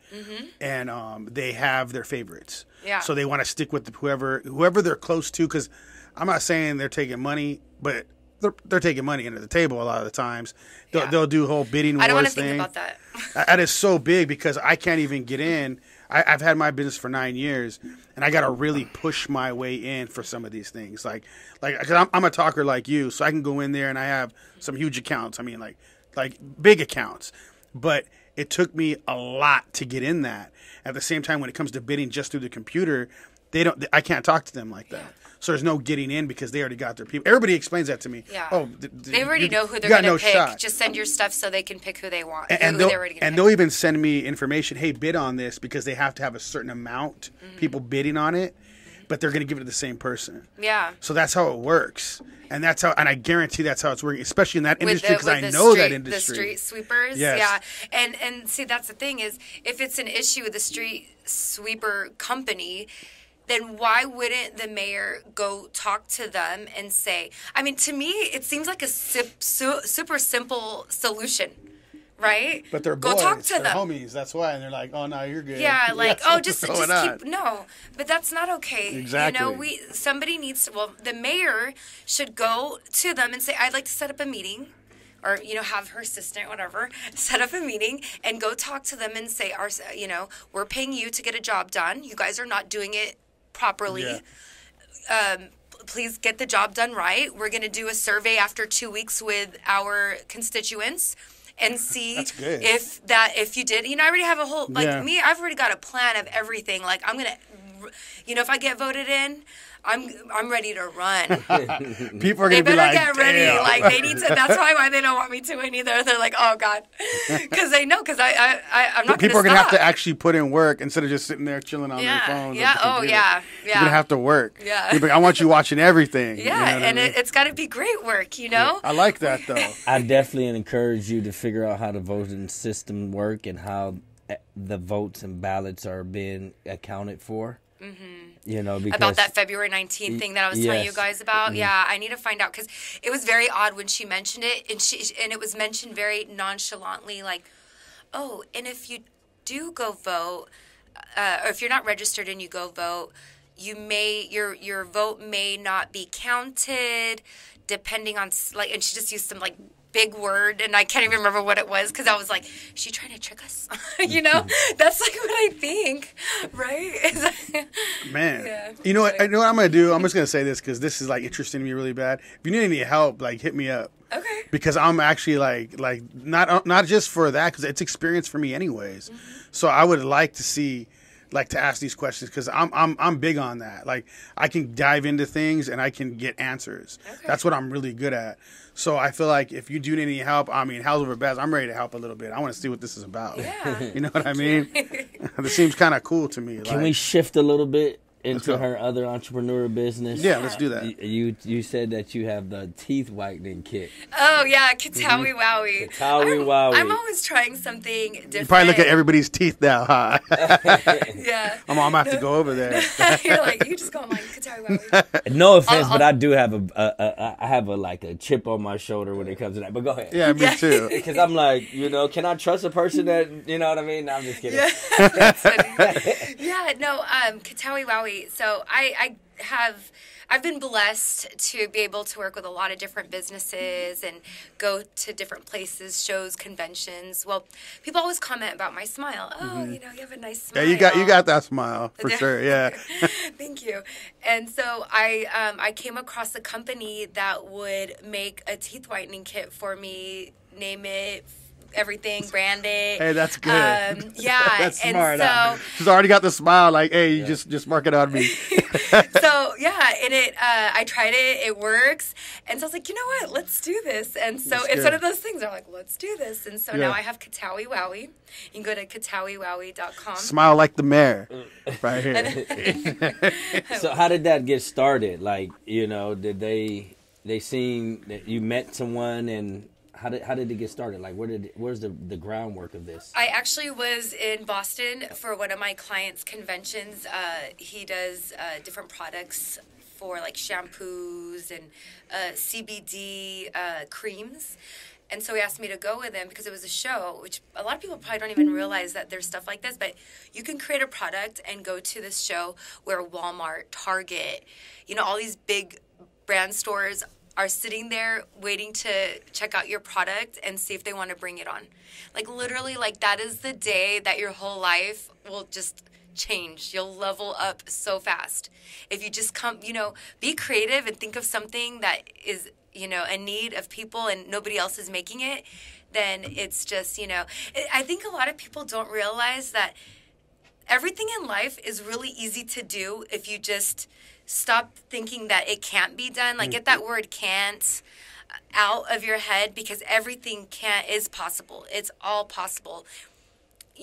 and um, they have their favorites. Yeah. So they want to stick with whoever whoever they're close to because I'm not saying they're taking money, but they're, they're taking money into the table a lot of the times. They'll, Yeah. they'll do whole bidding wars I don't want to thing. think about that. that is so big because I can't even get in. I, I've had my business for nine years, and I got to really push my way in for some of these things. Like, like cause I'm, I'm a talker like you, so I can go in there and I have some huge accounts. I mean, like, like big accounts, but it took me a lot to get in that. At the same time, when it comes to bidding just through the computer, they don't. I can't talk to them like that. So there's no getting in because they already got their people. Everybody explains that to me. Yeah. Oh, th- th- They already you- know who they're going to no pick. shot Just send your stuff so they can pick who they want. and, who and they'll, they're already gonna and they'll even send me information. Hey, bid on this because they have to have a certain amount Mm-hmm. people bidding on it, but they're going to give it to the same person. Yeah. So that's how it works, and that's how, and I guarantee that's how it's working, especially in that with industry because I know street, that industry. The street sweepers, Yes. yeah, and and see that's the thing is if it's an issue with the street sweeper company. Then why wouldn't the mayor go talk to them and say? I mean, to me, it seems like a sip, su- super simple solution, right? But they're go boys, talk to they're them. homies. That's why, and they're like, "Oh no, you're good." Yeah, like oh, just just on. keep no, but that's not okay. Exactly. You know, we somebody needs to. Well, the mayor should go to them and say, "I'd like to set up a meeting." Or you know, have her assistant, whatever, set up a meeting and go talk to them and say, "Our, you know, we're paying you to get a job done. You guys are not doing it properly. Yeah. Um, please get the job done right. We're going to do a survey after two weeks with our constituents and see if that if you did. You know, I already have a whole like Yeah. me. I've already got a plan of everything. Like I'm gonna, you know, if I get voted in. I'm I'm ready to run. People are gonna be better like, get ready. "Damn." Like they need to. That's probably why they don't want me to win either. They're like, oh god, because they know. Because I I I- I'm not. People are gonna gonna have to actually put in work instead of just sitting there chilling on Yeah, their phones. or yeah, the oh, computer. yeah, You're gonna have to work. Yeah. Like, I want you watching everything. Yeah, You know what I and mean? it, it's got to be great work. You know. I like that though. I definitely encourage you to figure out how the voting system work and how eh, the votes and ballots are being accounted for. Mm-hmm. You know, because about that February 19th thing that I was telling you guys about. Yeah, I need to find out because it was very odd when she mentioned it, and she and it was mentioned very nonchalantly, like, oh, and if you do go vote, uh, or if you're not registered and you go vote, you may your your vote may not be counted, depending on like, and she just used some like big word and I can't even remember what it was because I was like, is she trying to trick us? you know, that's like what I think, right? Man, Yeah. you know what? You know what I'm gonna do? I'm just gonna say this because this is like interesting to me really bad. If you need any help, like hit me up. Okay. Because I'm actually like like not not just for that because it's experience for me anyways. Mm-hmm. So I would like to see like to ask these questions because I'm I'm I'm big on that. Like I can dive into things and I can get answers. Okay. That's what I'm really good at. So I feel like if you do need any help, I mean, how's over best? I'm ready to help a little bit. I want to see what this is about. Yeah. you know what I mean? this seems kind of cool to me. Can like, we shift a little bit into her other entrepreneur business? Yeah, let's do that. Y- You you said that you have the teeth whitening kit. Oh yeah, Qattawi Wowie. Qattawi I'm, Wowie. I'm always trying something different. You probably look at everybody's teeth now, huh? Yeah. I'm, I'm gonna have to go over there. You're like, you just go online, Qattawi Wowie. No offense, I'll- but I do have a, a, a I have a like a chip on my shoulder when it comes to that. But go ahead. Yeah, me Yeah. too. Because I'm like, you know, can I trust a person that you know what I mean? No, I'm just kidding. That's funny. yeah, no, um, Qattawi Wowie. So I, I have, I've been blessed to be able to work with a lot of different businesses and go to different places, shows, conventions. Well, people always comment about my smile. Oh, you know, you have a nice Mm-hmm. Yeah, you got you got that smile for sure. Yeah. Thank you. And so I um, I came across a company that would make a teeth whitening kit for me. Name it, everything, brand it. Hey, that's good. Um, yeah, That's and smart. so She's already got the smile. Like, hey, you just just mark it on me. so yeah, and it uh, I tried it, it works, and so I was like, you know what, let's do this. And so That's it's one of those things. I'm like, let's do this. And so Yeah. now I have Qattawi Wowie. You can go to katawiwowie.com. smile like the mayor, right here. So how did that get started? Like, you know, did they they seen that you met someone and how did how did it get started? Like, where did where's the the groundwork of this? I actually was in Boston for one of my clients' conventions. Uh, he does uh, different products for like shampoos and uh, CBD uh, creams. And so he asked me to go with him because it was a show, which a lot of people probably don't even realize that there's stuff like this. But you can create a product and go to this show where Walmart, Target, you know, all these big brand stores are sitting there waiting to check out your product and see if they want to bring it on. Like literally like that is the day that your whole life will just change. You'll level up so fast. If you just come, you know, be creative and think of something that is, you know, a need of people and nobody else is making it, then it's just, you know, I think a lot of people don't realize that everything in life is really easy to do if you just stop thinking that it can't be done. Like get that mm-hmm. word can't out of your head because everything can is possible. It's all possible.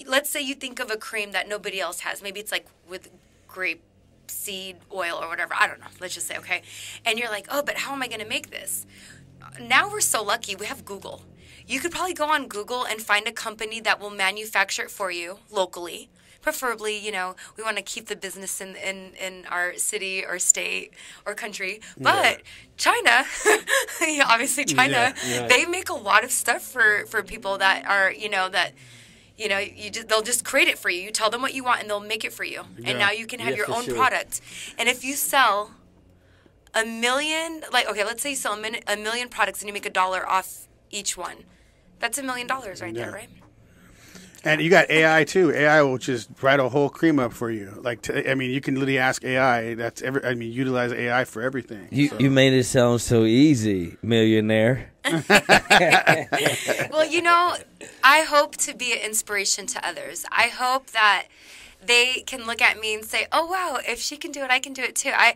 Let's say you think of a cream that nobody else has. Maybe it's like with grape seed oil or whatever. I don't know. Let's just say okay. And you're like, "Oh, but how am I going to make this?" now we're so lucky we have Google. You could probably go on Google and find a company that will manufacture it for you locally. Preferably, you know, we want to keep the business in in, in our city or state or country. But China, obviously China, Yeah, right. they make a lot of stuff for for people that are, you know, that you know, you just, they'll just create it for you. You tell them what you want and they'll make it for you. Yeah. And now you can have Yeah, your own sure. product. And if you sell a million like okay let's say you sell a, min- a million products and you make a dollar off each one that's a million dollars right Yeah. there right And you got AI too. AI will just write a whole cream up for you. Like, t- I mean, you can literally ask AI. That's every. I mean, utilize AI for everything. You So- you made it sound so easy, millionaire. well, you know, I hope to be an inspiration to others. I hope that they can look at me and say, "Oh wow, if she can do it, I can do it too." I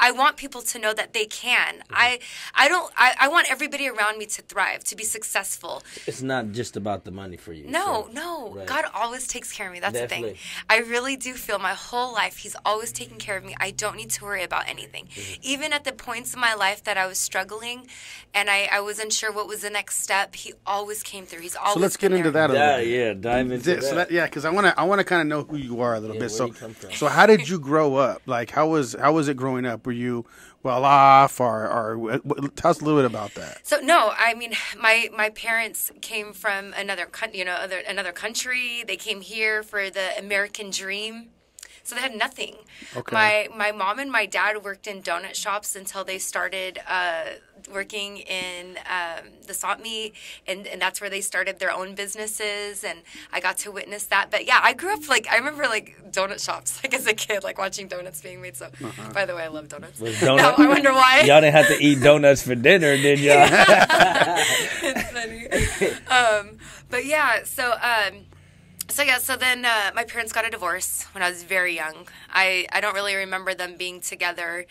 I want people to know that they can. I I don't I, I want everybody around me to thrive, to be successful. It's not just about the money for you. No, so- no. Right. God always takes care of me. That's the thing. I really do feel my whole life He's always taking care of me. I don't need to worry about anything. Mm-hmm. Even at the points in my life that I was struggling and I, I wasn't sure what was the next step, He always came through. He's always So let's been get into there. that a little Yeah, bit. yeah, dive into Th- So that, yeah, because I want to I want to kind of know who you are a little Yeah, bit. So you come from. so how did you grow up? Like how was how was it growing up? Were you well off or or what- what- tell us a little bit about that? So no, I mean my my parents came from another country, you know, other another country. They came here for the American dream. So they had nothing. Okay. My my mom and my dad worked in donut shops until they started uh, working in um, the swap meet, and, and that's where they started their own businesses. And I got to witness that. But yeah, I grew up like I remember like donut shops, like as a kid, like watching donuts being made. So Uh-huh. by the way, I love donuts. Was No, I wonder why. Y'all didn't have to eat donuts for dinner, did y'all? it's funny. Um, but yeah, so um, so yeah, so then uh, my parents got a divorce when I was very young. I I don't really remember them being together.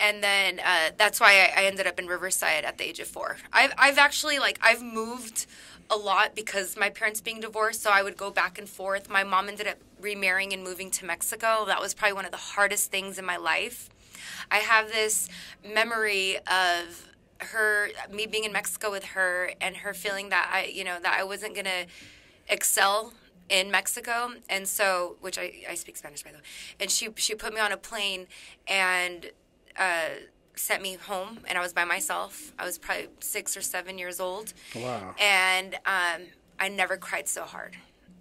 And then uh, that's why I, I ended up in Riverside at the age of four. I've I've actually like I've moved a lot because my parents being divorced, so I would go back and forth. My mom ended up remarrying and moving to Mexico. That was probably one of the hardest things in my life. I have this memory of her me being in Mexico with her and her feeling that I you know that I wasn't gonna excel in Mexico and so which I, I speak Spanish by the way and she she put me on a plane and uh, sent me home and I was by myself I was probably six or seven years old Wow. and um, I never cried so hard.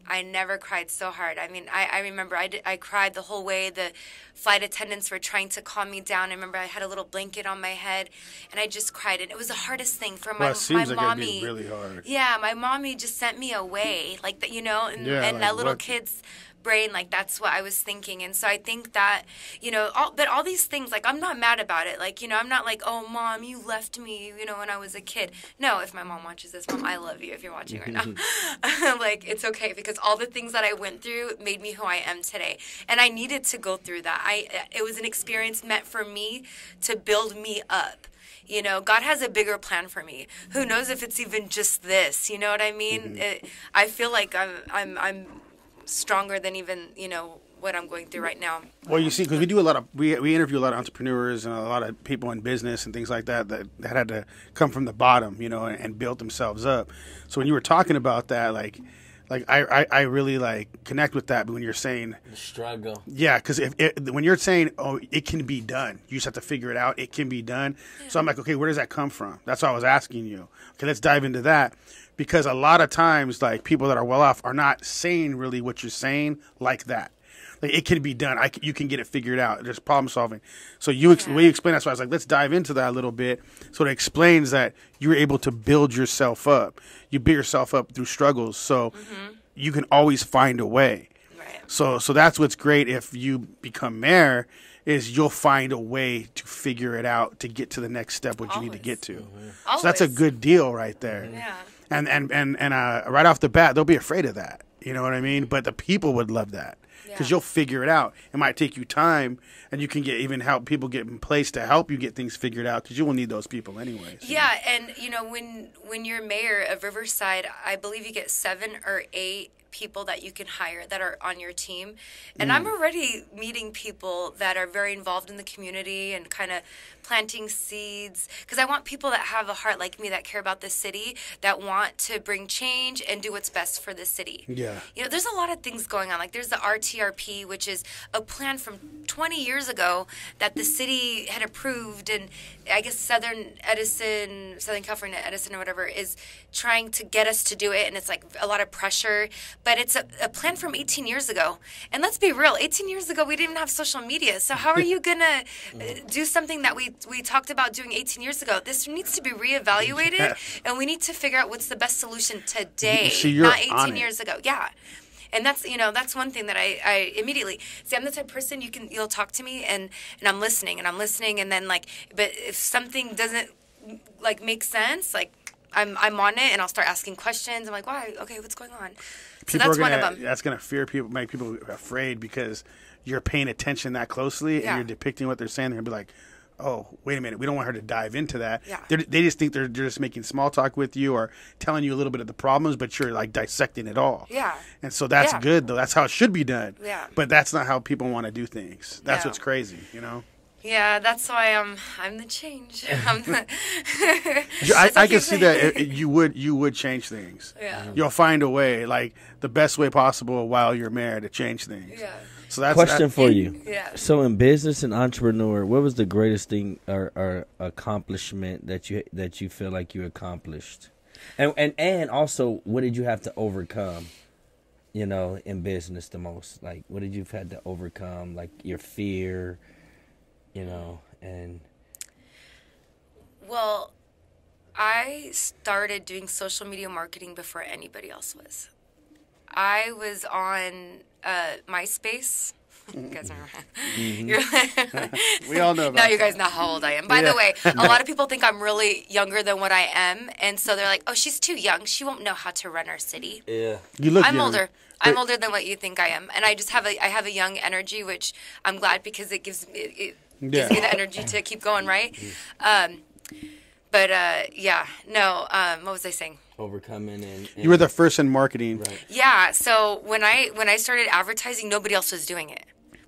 I never cried so hard. I mean, I, I remember I, did, I cried the whole way. The flight attendants were trying to calm me down. I remember I had a little blanket on my head, and I just cried. And it was the hardest thing for my, Well, it seems my like mommy. be really hard. Yeah, my mommy just sent me away, like that, you know, and, Yeah, and like that little what- kid's brain, like that's what I was thinking. And so I think that, you know, all, but all these things, like I'm not mad about it. Like, you know, I'm not like, oh, mom, you left me, you know, when I was a kid. No, if my mom watches this, mom, I love you if you're watching right now. Mm-hmm. like, it's okay because all the things that I went through made me who I am today. And I needed to go through that. I, it was an experience meant for me to build me up. You know, God has a bigger plan for me. Who knows if it's even just this? You know what I mean? Mm-hmm. It, I feel like I'm, I'm, I'm stronger than even you know what I'm going through right now. Well, you see, because we do a lot of we we interview a lot of entrepreneurs and a lot of people in business and things like that that, that had to come from the bottom, you know, and, and build themselves up. So when you were talking about that, like, like I I, I really like connect with that. But when you're saying, the struggle. yeah, because if it, when you're saying, oh, it can be done, you just have to figure it out. It can be done. So I'm like, okay, where does that come from? That's why I was asking you. Okay, let's dive into that because a lot of times, like people that are well off are not saying really what you're saying like that. Like it can be done. I you can get it figured out. There's problem solving. So you ex- Yeah. the way you explain that's why I was like, let's dive into that a little bit. So it explains that you were able to build yourself up. You build yourself up through struggles. So mm-hmm. you can always find a way. Right. So so that's what's great if you become mayor is you'll find a way to figure it out to get to the next step what you need to get to. Always. So that's a good deal right there. Yeah. And and and and uh, right off the bat they'll be afraid of that. You know what I mean? But the people would love that because Yeah. you'll figure it out. It might take you time, and you can get even help people get in place to help you get things figured out because you will need those people anyways. Yeah, and you know when when you're mayor of Riverside, I believe you get seven or eight people that you can hire that are on your team. And I'm mm. already meeting people that are very involved in the community and kind of planting seeds because I want people that have a heart like me that care about the city, that want to bring change and do what's best for the city. Yeah. You know, there's a lot of things going on. Like there's the RTRP, which is a plan from 20 years ago that the city had approved, and I guess Southern Edison, Southern California Edison, or whatever, is trying to get us to do it, and it's like a lot of pressure. But it's a, a plan from 18 years ago. And let's be real, 18 years ago we didn't even have social media. So how are you gonna uh, do something that we we talked about doing 18 years ago? This needs to be reevaluated, Yeah. and we need to figure out what's the best solution today, So not on 18 it. years ago. Yeah. And that's you know that's one thing that I, I immediately see. I'm the type of person you can you'll talk to me and and I'm listening and I'm listening and then like but if something doesn't like make sense like I'm I'm on it and I'll start asking questions. I'm like why okay what's going on? So that's one gonna, of them. That's gonna fear people, make people afraid because you're paying attention that closely Yeah. and you're depicting what they're saying. They're gonna be like, "Oh, wait a minute, we don't want her to dive into that." Yeah. They're, they just think they're, they're just making small talk with you or telling you a little bit of the problems, but you're like dissecting it all. Yeah. And so that's Yeah. good though. That's how it should be done. Yeah. But that's not how people want to do things. That's Yeah. what's crazy, you know. Yeah, that's why I'm I'm the change. I'm the, I, I can see that it- it- you would you would change things. Yeah. Mm-hmm. You'll find a way, like the best way possible while you're married to change things. yeah. So that's Question that- for you. Yeah. So in business and entrepreneur, what was the greatest thing or, or accomplishment that you that you feel like you accomplished? And and and also, what did you have to overcome? You know, in business, the most like what did you have had to overcome? Like your fear, you know, and Well, I started doing social media marketing before anybody else was. I was on uh, MySpace. You guys remember? You're- We all know now you guys know how old I am. By Yeah. the way, a lot of people think I'm really younger than what I am, and so they're like, "Oh, she's too young. She won't know how to run our city." yeah, You look. I'm young. older. I'm older than what you think I am, and I just have a I have a young energy, which I'm glad because it gives me it, it gives me the energy to keep going, right? Um, but uh, yeah, no. Um, what was I saying? overcoming and, and You were the first in marketing. right. Yeah. So when I when I started advertising, nobody else was doing it.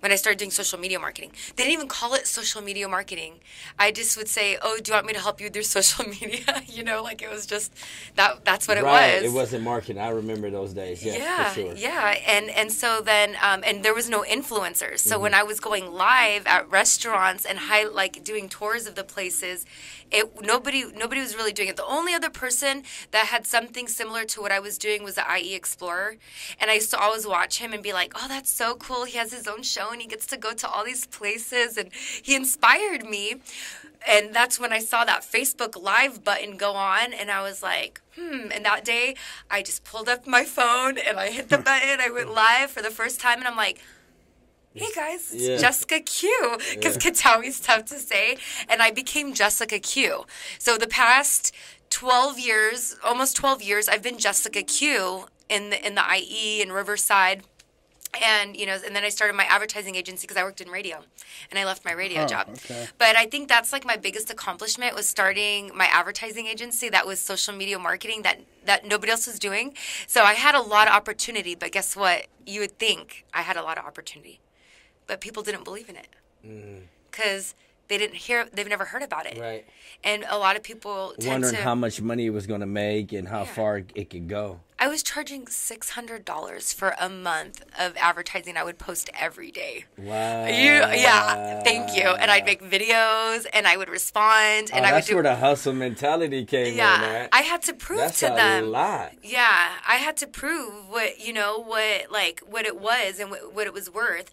When I started doing social media marketing, they didn't even call it social media marketing. I just would say, "Oh, do you want me to help you with your social media?" you know, like it was just that. That's what it right. was. It wasn't marketing. I remember those days. Yes, yeah, for sure. yeah, and and so then um, and there was no influencers. So Mm-hmm. when I was going live at restaurants and high, like doing tours of the places, it nobody nobody was really doing it. The only other person that had something similar to what I was doing was the IE Explorer, and I used to always watch him and be like, oh, that's so cool. He has his own show and he gets to go to all these places, and he inspired me. And that's when I saw that Facebook Live button go on, and I was like, hmm. And that day, I just pulled up my phone and I hit the button. I went live for the first time, and I'm like, hey guys, it's Yeah. Jessica Q. Because Qattawi's tough to say. And I became Jessica Q. So the past 12 years, almost 12 years, I've been Jessica Q in the, in the IE in Riverside and you know and then i started my advertising agency because i worked in radio and i left my radio Oh, job. okay. but i think that's like my biggest accomplishment was starting my advertising agency that was social media marketing that that nobody else was doing. So i had a lot of opportunity but guess what? You would think i had a lot of opportunity but people didn't believe in it. Mm. Because they didn't hear they've never heard about it Right. and a lot of people tend Wondering to how much money it was going to make and how Yeah. far it could go. I was charging six hundred dollars for a month of advertising. I would post every day. Wow. You, yeah, thank you. And I'd make videos, and I would respond, Oh, and I would do. where the hustle mentality came in. yeah, Right? I had to prove that's to a them. lot. Yeah, I had to prove what you know, what like what it was and what, what it was worth.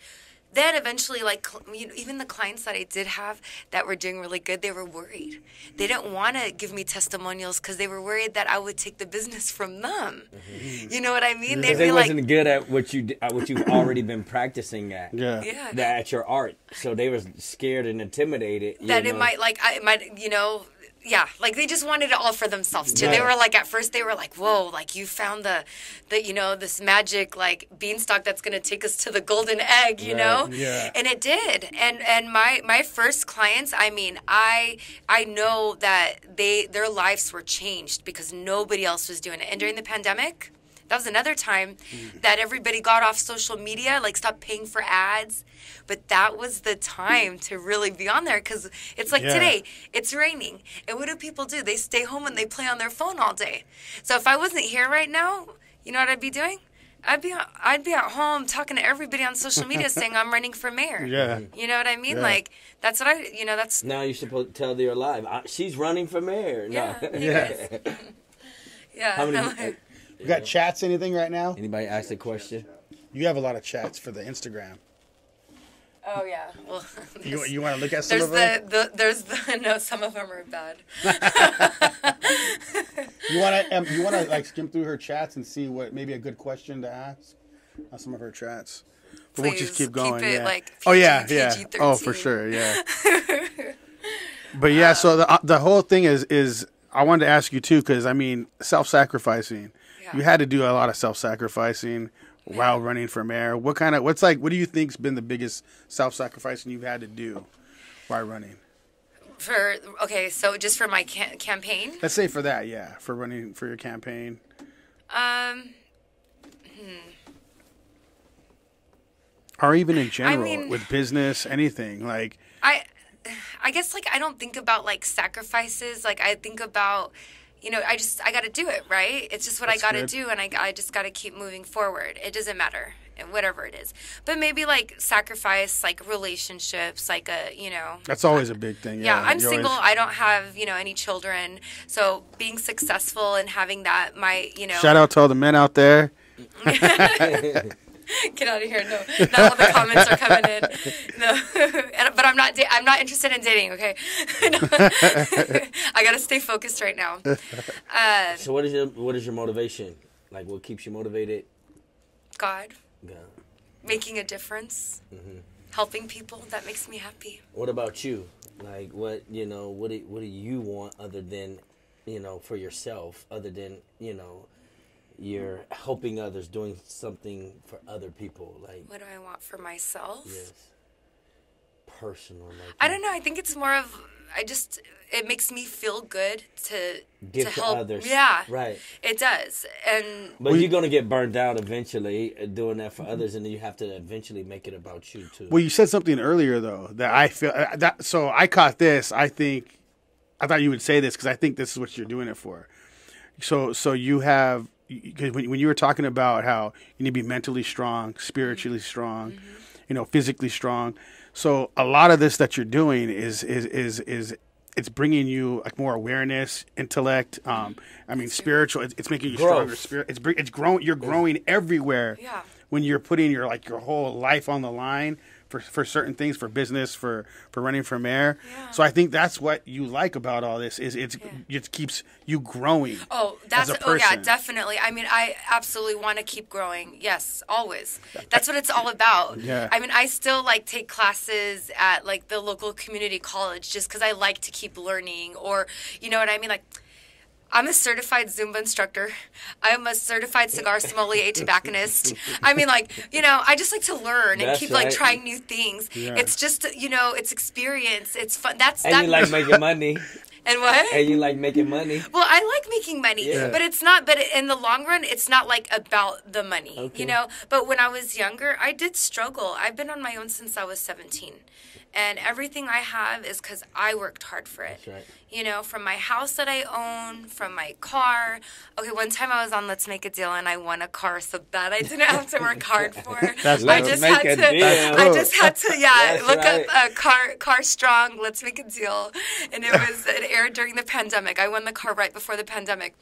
Then eventually, like you know, even the clients that I did have that were doing really good, they were worried. They didn't want to give me testimonials because they were worried that I would take the business from them. Mm-hmm. You know what I mean? Mm-hmm. They'd Because be they like, wasn't good at what you at what you've already been practicing at. Yeah. yeah, That at your art, so they was scared and intimidated. you that it might like I it might you know yeah like they just wanted it all for themselves too. They were like at first they were like whoa like you found the the you know this magic like beanstalk that's gonna take us to the golden egg you know? Yeah. and it did. And and my my first clients i mean i i know that they their lives were changed because nobody else was doing it. And during the pandemic that was another time mm. that everybody got off social media like stopped paying for ads but that was the time to really be on there because it's like Yeah. today it's raining and what do people do they stay home and they play on their phone all day so if i wasn't here right now you know what i'd be doing I'd be I'd be at home talking to everybody on social media saying I'm running for mayor. Yeah. You know what I mean? Yeah. Like that's what I you know that's Now you're supposed to tell they're alive. I, she's running for mayor. No. yeah. you guys. yeah. How many? I'm uh, like- You got chats, anything right now? Anybody ask a question? You have a lot of chats for the Instagram. Oh yeah. Well, You, you want to look at some there's of them? the, the there's the no. Some of them are bad. You want to um, you want to like skim through her chats and see what maybe a good question to ask on some of her chats. But we'll just keep going. keep it, yeah. like, oh yeah, PG- yeah. Oh for sure, yeah. but yeah, so the uh, the whole thing is is I wanted to ask you too because I mean self-sacrificing. Yeah. You had to do a lot of self-sacrificing while running for mayor. What kind of what's like? What do you think's been the biggest self-sacrificing you've had to do while running? For okay, so just for my ca- campaign. Let's say for that, yeah, for running for your campaign. Um, or even in general mean- with business, anything like I, I guess like I don't think about like sacrifices. Like I think about, you know, I just I got to do it right. It's just what That's I got to do, and I I just got to keep moving forward. It doesn't matter whatever it is, but maybe like sacrifice like relationships, like a you know. that's always a big thing. Yeah, Yeah, I'm single. always- I don't have, you know, any children. So being successful and having that, my, you know, Shout out to all the men out there. get out of here. No, not all the comments are coming in. No, And- but I'm not. Da- I'm not interested in dating. Okay, No. I gotta stay focused right now. Uh, So what is your what is your motivation? Like what keeps you motivated? God, Yeah. making a difference, helping people. That makes me happy. What about you? Like what you know? What do what do you want other than you know for yourself? Other than you know, you're helping others, doing something for other people. Like What do I want for myself? yes, personal. Like I don't know. I think it's more of. I just. It makes me feel good to Give to to help. others. Yeah, Right. It does, and But you're gonna get burned out eventually uh, doing that for others, and then you have to eventually make it about you too. Well, you said something earlier though that I feel uh, that. So I caught this. I think I thought you would say this because I think this is what you're doing it for. So so you have because when when you were talking about how you need to be mentally strong, spiritually mm-hmm. strong, mm-hmm. you know, physically strong. So a lot of this that you're doing is is is is it's bringing you like more awareness, intellect. Um, mm-hmm. I mean, spiritual. It's, it's making you Growth. stronger. Spirit. It's it's growing. You're growing everywhere. Yeah. When you're putting your like your whole life on the line for for certain things, for business, for for running for mayor. Yeah. So I think that's what you like about all this is it's it keeps you growing. Oh, that's oh yeah, definitely. I mean, I absolutely want to keep growing. Yes, always. That's what it's all about. Yeah. I mean, I still like take classes at like the local community college just because I like to keep learning, or you know what I mean, like. I'm a certified Zumba instructor. I'm a certified cigar sommelier tobacconist. I mean, like, you know, I just like to learn and That's keep like trying new things. Yeah. It's just, you know, it's experience. It's fun. That's and that. you like making money, and what? and you like making money. Well, I like making money, Yeah. but it's not. But in the long run, it's not like about the money, Okay. you know. But when I was younger, I did struggle. I've been on my own since I was seventeen, and everything I have is because I worked hard for it. Right. You know, from my house that I own, from my car. Okay, one time I was on Let's Make a Deal and I won a car so that I didn't have to work hard for. That's I just had a to. deal. I just had to. Yeah, That's look right. up uh, car car strong. Let's make a deal, and it was it aired during the pandemic. I won the car right before the pandemic,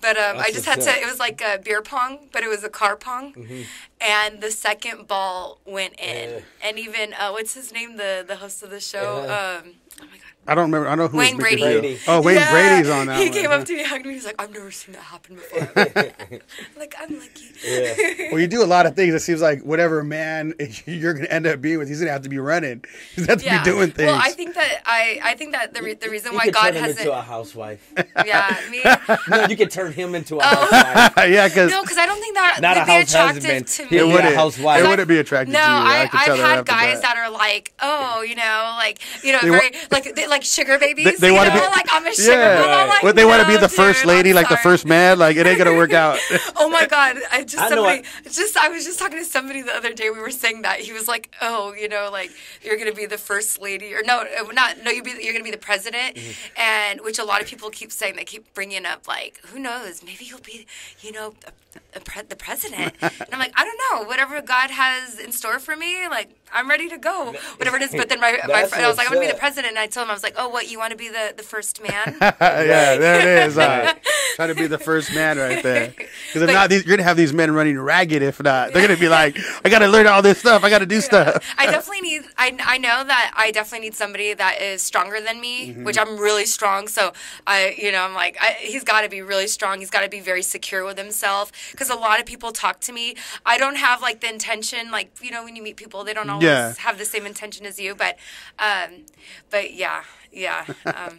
but um, I just had to. It was like a beer pong, but it was a car pong, Mm-hmm. And the second ball went in, Yeah. and even uh, what's his name, the the host of the show. Um, oh my god. I don't remember. I know who Wayne was making Brady. the. Oh, Wayne Yeah, Brady's on that He one. came up to me, hugged me. He's like, "I've never seen that happen before." like I'm lucky. Yeah. Well, you do a lot of things. It seems like whatever man you're going to end up being with, he's going to have to be running. He's going to have to be doing things. Well, I think that I I think that the re- the reason You why could God turn him hasn't into a housewife. yeah me no, you could turn him into a Oh. housewife. yeah, because no because I don't think that Not would a be house attractive husband. to me. it wouldn't. housewife. It wouldn't be attractive No, to you. I, can tell I've had guys bat. that are like, oh, you know, like, you know, very, like, they, like sugar babies. They, they want to be like, I'm a sugar yeah. mama. Like, Well, they want to be the first lady, like the first man. Like it ain't gonna work out. Oh my god! I just I somebody it. just I was just talking to somebody the other day. We were saying that he was like, "Oh, you know, like you're gonna be the first lady, or no, uh, not no, you be you're gonna be the president," Mm-hmm. and which a lot of people keep saying. They keep bringing up like, "Who knows? Maybe you'll be, you know, a, a pre- the president." and I'm like, I don't know. Whatever God has in store for me, like I'm ready to go. Whatever it is. But then my my friend, I was like, I'm gonna be the president, and I told him I was like, "Oh, what? You want to be the the first man?" yeah, there it is. Uh, Try to be the first man right there. Because if not, these, you're gonna have these men running ragged. If not, they're gonna be like, I gotta learn all this stuff. I gotta do stuff. I definitely need. I, I know that I definitely need somebody that is stronger than me, Mm-hmm. which I'm really strong. So I, you know, I'm like, I, he's got to be really strong. He's got to be very secure with himself. Because a lot of people talk to me. I don't have like the intention, like you know, when you meet people, they don't always Yeah. have the same intention as you. But, um, but yeah, yeah, um,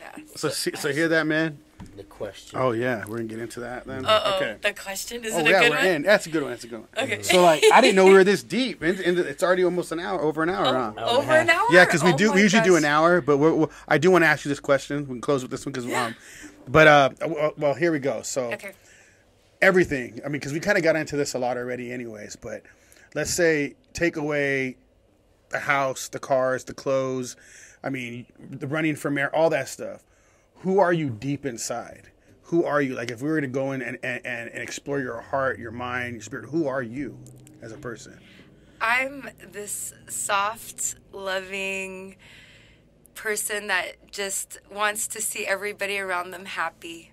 yeah. So, see, so hear that, man. The question. Oh yeah, we're gonna get into that then. Uh oh, Okay. the question is Oh it a yeah, good we're one? in. That's a good one. That's a good one. Okay. So like, I didn't know we were this deep. And, and it's already almost an hour, over an hour. huh? Oh, Over an hour? Yeah, because we Oh do. We usually do an hour, but we're, we're, I do want to ask you this question. We can close with this one because, um, but uh, well, well, here we go. So Okay. everything. I mean, because we kind of got into this a lot already, anyways. But let's say take away the house, the cars, the clothes. I mean, the running from air, all that stuff. Who are you deep inside? Who are you? Like, if we were to go in and, and and explore your heart, your mind, your spirit, who are you as a person? I'm this soft, loving person that just wants to see everybody around them happy,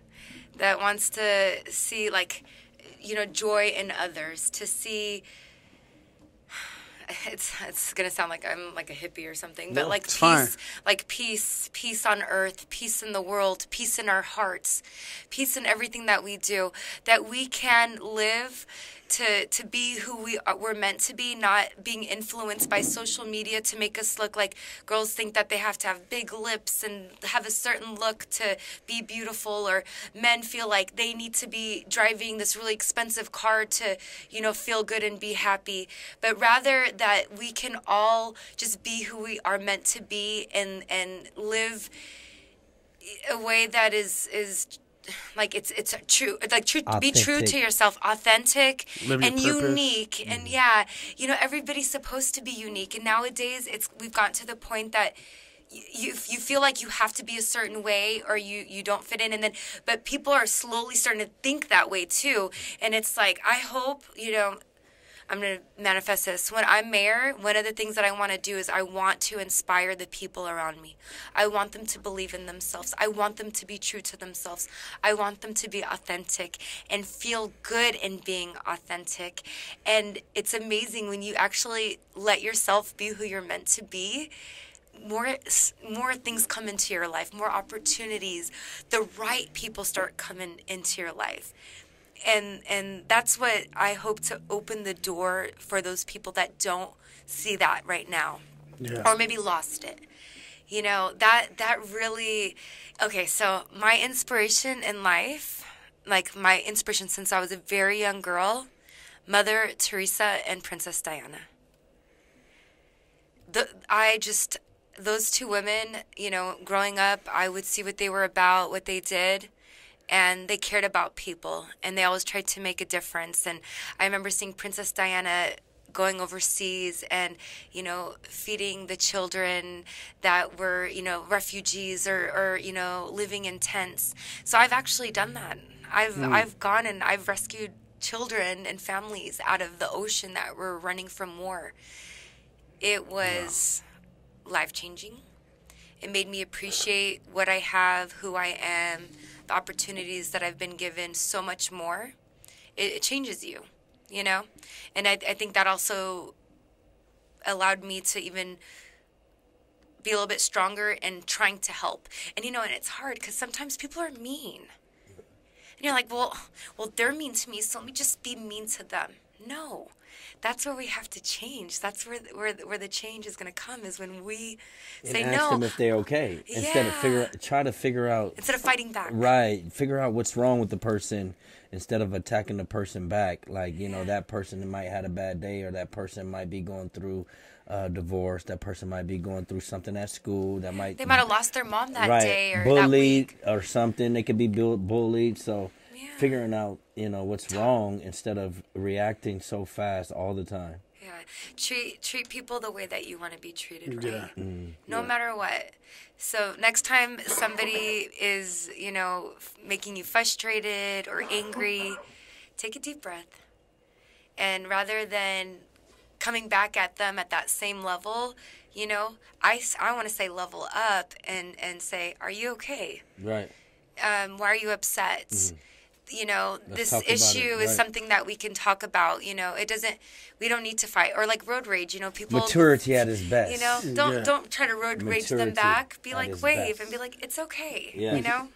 that wants to see, like, you know, joy in others, to see. It's it's gonna sound like I'm like a hippie or something, but No, like peace, fine. like peace, peace on earth, peace in the world, peace in our hearts, peace in everything that we do, that we can live to to be who we are, we're meant to be, not being influenced by social media to make us look like girls think that they have to have big lips and have a certain look to be beautiful, or men feel like they need to be driving this really expensive car to you know feel good and be happy, but rather that we can all just be who we are meant to be and and live a way that is is like it's it's true like true be true to yourself authentic Live and purpose. unique. And mm. yeah you know everybody's supposed to be unique. And nowadays it's we've gotten to the point that you you feel like you have to be a certain way or you you don't fit in. And then but people are slowly starting to think that way too. And it's like i hope you know I'm going to manifest this. When I'm mayor, one of the things that I want to do is I want to inspire the people around me. I want them to believe in themselves. I want them to be true to themselves. I want them to be authentic and feel good in being authentic. And it's amazing when you actually let yourself be who you're meant to be more more things come into your life more opportunities the right people start coming into your life and and that's what I hope to open the door for those people that don't see that right now. Yeah. or maybe lost it. You know that that really okay so my inspiration in life like my inspiration since I was a very young girl Mother Teresa and Princess Diana. The I just those two women, you know, growing up, I would see what they were about, what they did, and they cared about people, and they always tried to make a difference. And I remember seeing Princess Diana going overseas and you know feeding the children that were you know refugees or, or you know living in tents. So i've actually done that. I've hmm. i've gone and i've rescued children and families out of the ocean that were running from war. It was life changing. It made me appreciate what I have, who I am, the opportunities that I've been given, so much more. It, it changes you, you know? And I, I think that also allowed me to even be a little bit stronger in trying to help. And you know, and it's hard because sometimes people are mean. And you're like, well, well, they're mean to me, so let me just be mean to them. No, that's where we have to change. That's where where where the change is going to come is when we And say ask no them if they're okay instead of figure try to figure out instead of fighting back. right figure out what's wrong with the person instead of attacking the person back like you know that person might had a bad day or that person might be going through uh, divorce that person might be going through something at school that might They might have lost their mom that right day or that bullied week. or something they could be bu- bullied so Yeah. figuring out you know what's wrong instead of reacting so fast all the time Yeah, treat treat people the way that you want to be treated, Yeah. right? No matter what. So next time somebody is, you know, f- making you frustrated or angry, take a deep breath, and rather than coming back at them at that same level, you know, i, I want to say level up and and say, are you okay? right um, why are you upset? You know, this talk about it, issue is something that we can talk about. You know, it doesn't. We don't need to fight or like road rage. You know, people Maturity at its best. You know, don't Yeah. don't try to road rage them back. Be like wave best. and be like, it's okay. Yeah. You know.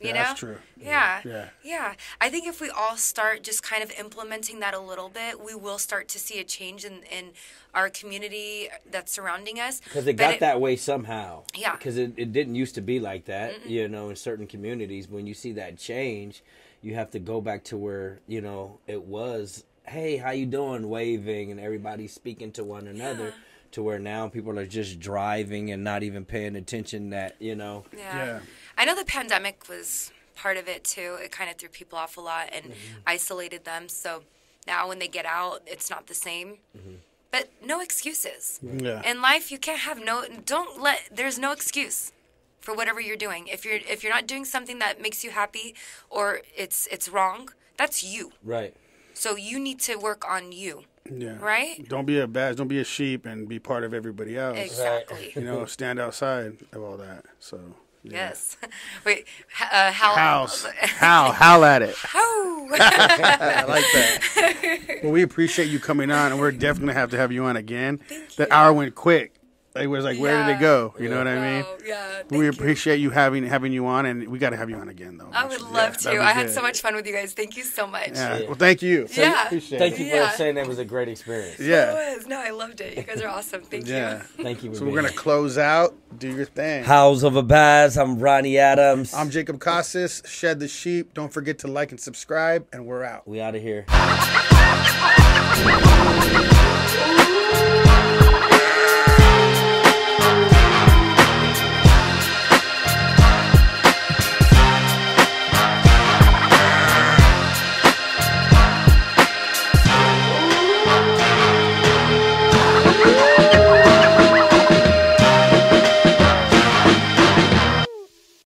You Yeah, know? that's true. Yeah. Yeah. Yeah. I think if we all start just kind of implementing that a little bit, we will start to see a change in, in our community that's surrounding us. Because it But got that way somehow. Yeah. Because it, it didn't used to be like that, you know, in certain communities. When you see that change, you have to go back to where, you know, it was, hey, how you doing, waving, and everybody speaking to one another. To where now people are just driving and not even paying attention that, you know. Yeah. Yeah. I know the pandemic was part of it too. It kind of threw people off a lot and Mm-hmm. isolated them. So now when they get out, it's not the same. Mm-hmm. But no excuses. Yeah. In life, you can't have no. Don't let. There's no excuse for whatever you're doing. If you're if you're not doing something that makes you happy or it's it's wrong, that's you. Right. So you need to work on you. Yeah. Right? Don't be a badge. Don't be a sheep and be part of everybody else. Exactly. You know, stand outside of all that. So. Yeah. Yes. Wait. h- Uh, how? House. Howl. Howl at it. How. I like that. well, we appreciate you coming on, and we're definitely gonna have to have you on again. that hour went quick. It was like, where did it go? You know what I mean? Oh, yeah. we thank you. appreciate you having having you on, and we got to have you on again, though. I would eventually. love Yeah, to. that'd I had good. so much fun with you guys. Thank you so much. Yeah. Yeah. Well, thank you. So Yeah. Appreciate Thank it. you Yeah. for saying that was a great experience. Yeah. It was. No, I loved it. You guys are awesome. Thank Yeah. you. Thank you. So we're gonna close out. Do your thing. House of a Baz. I'm Ronnie Adams. I'm Jacob Casas. Shed the sheep. Don't forget to like and subscribe, and we're out. we out of here.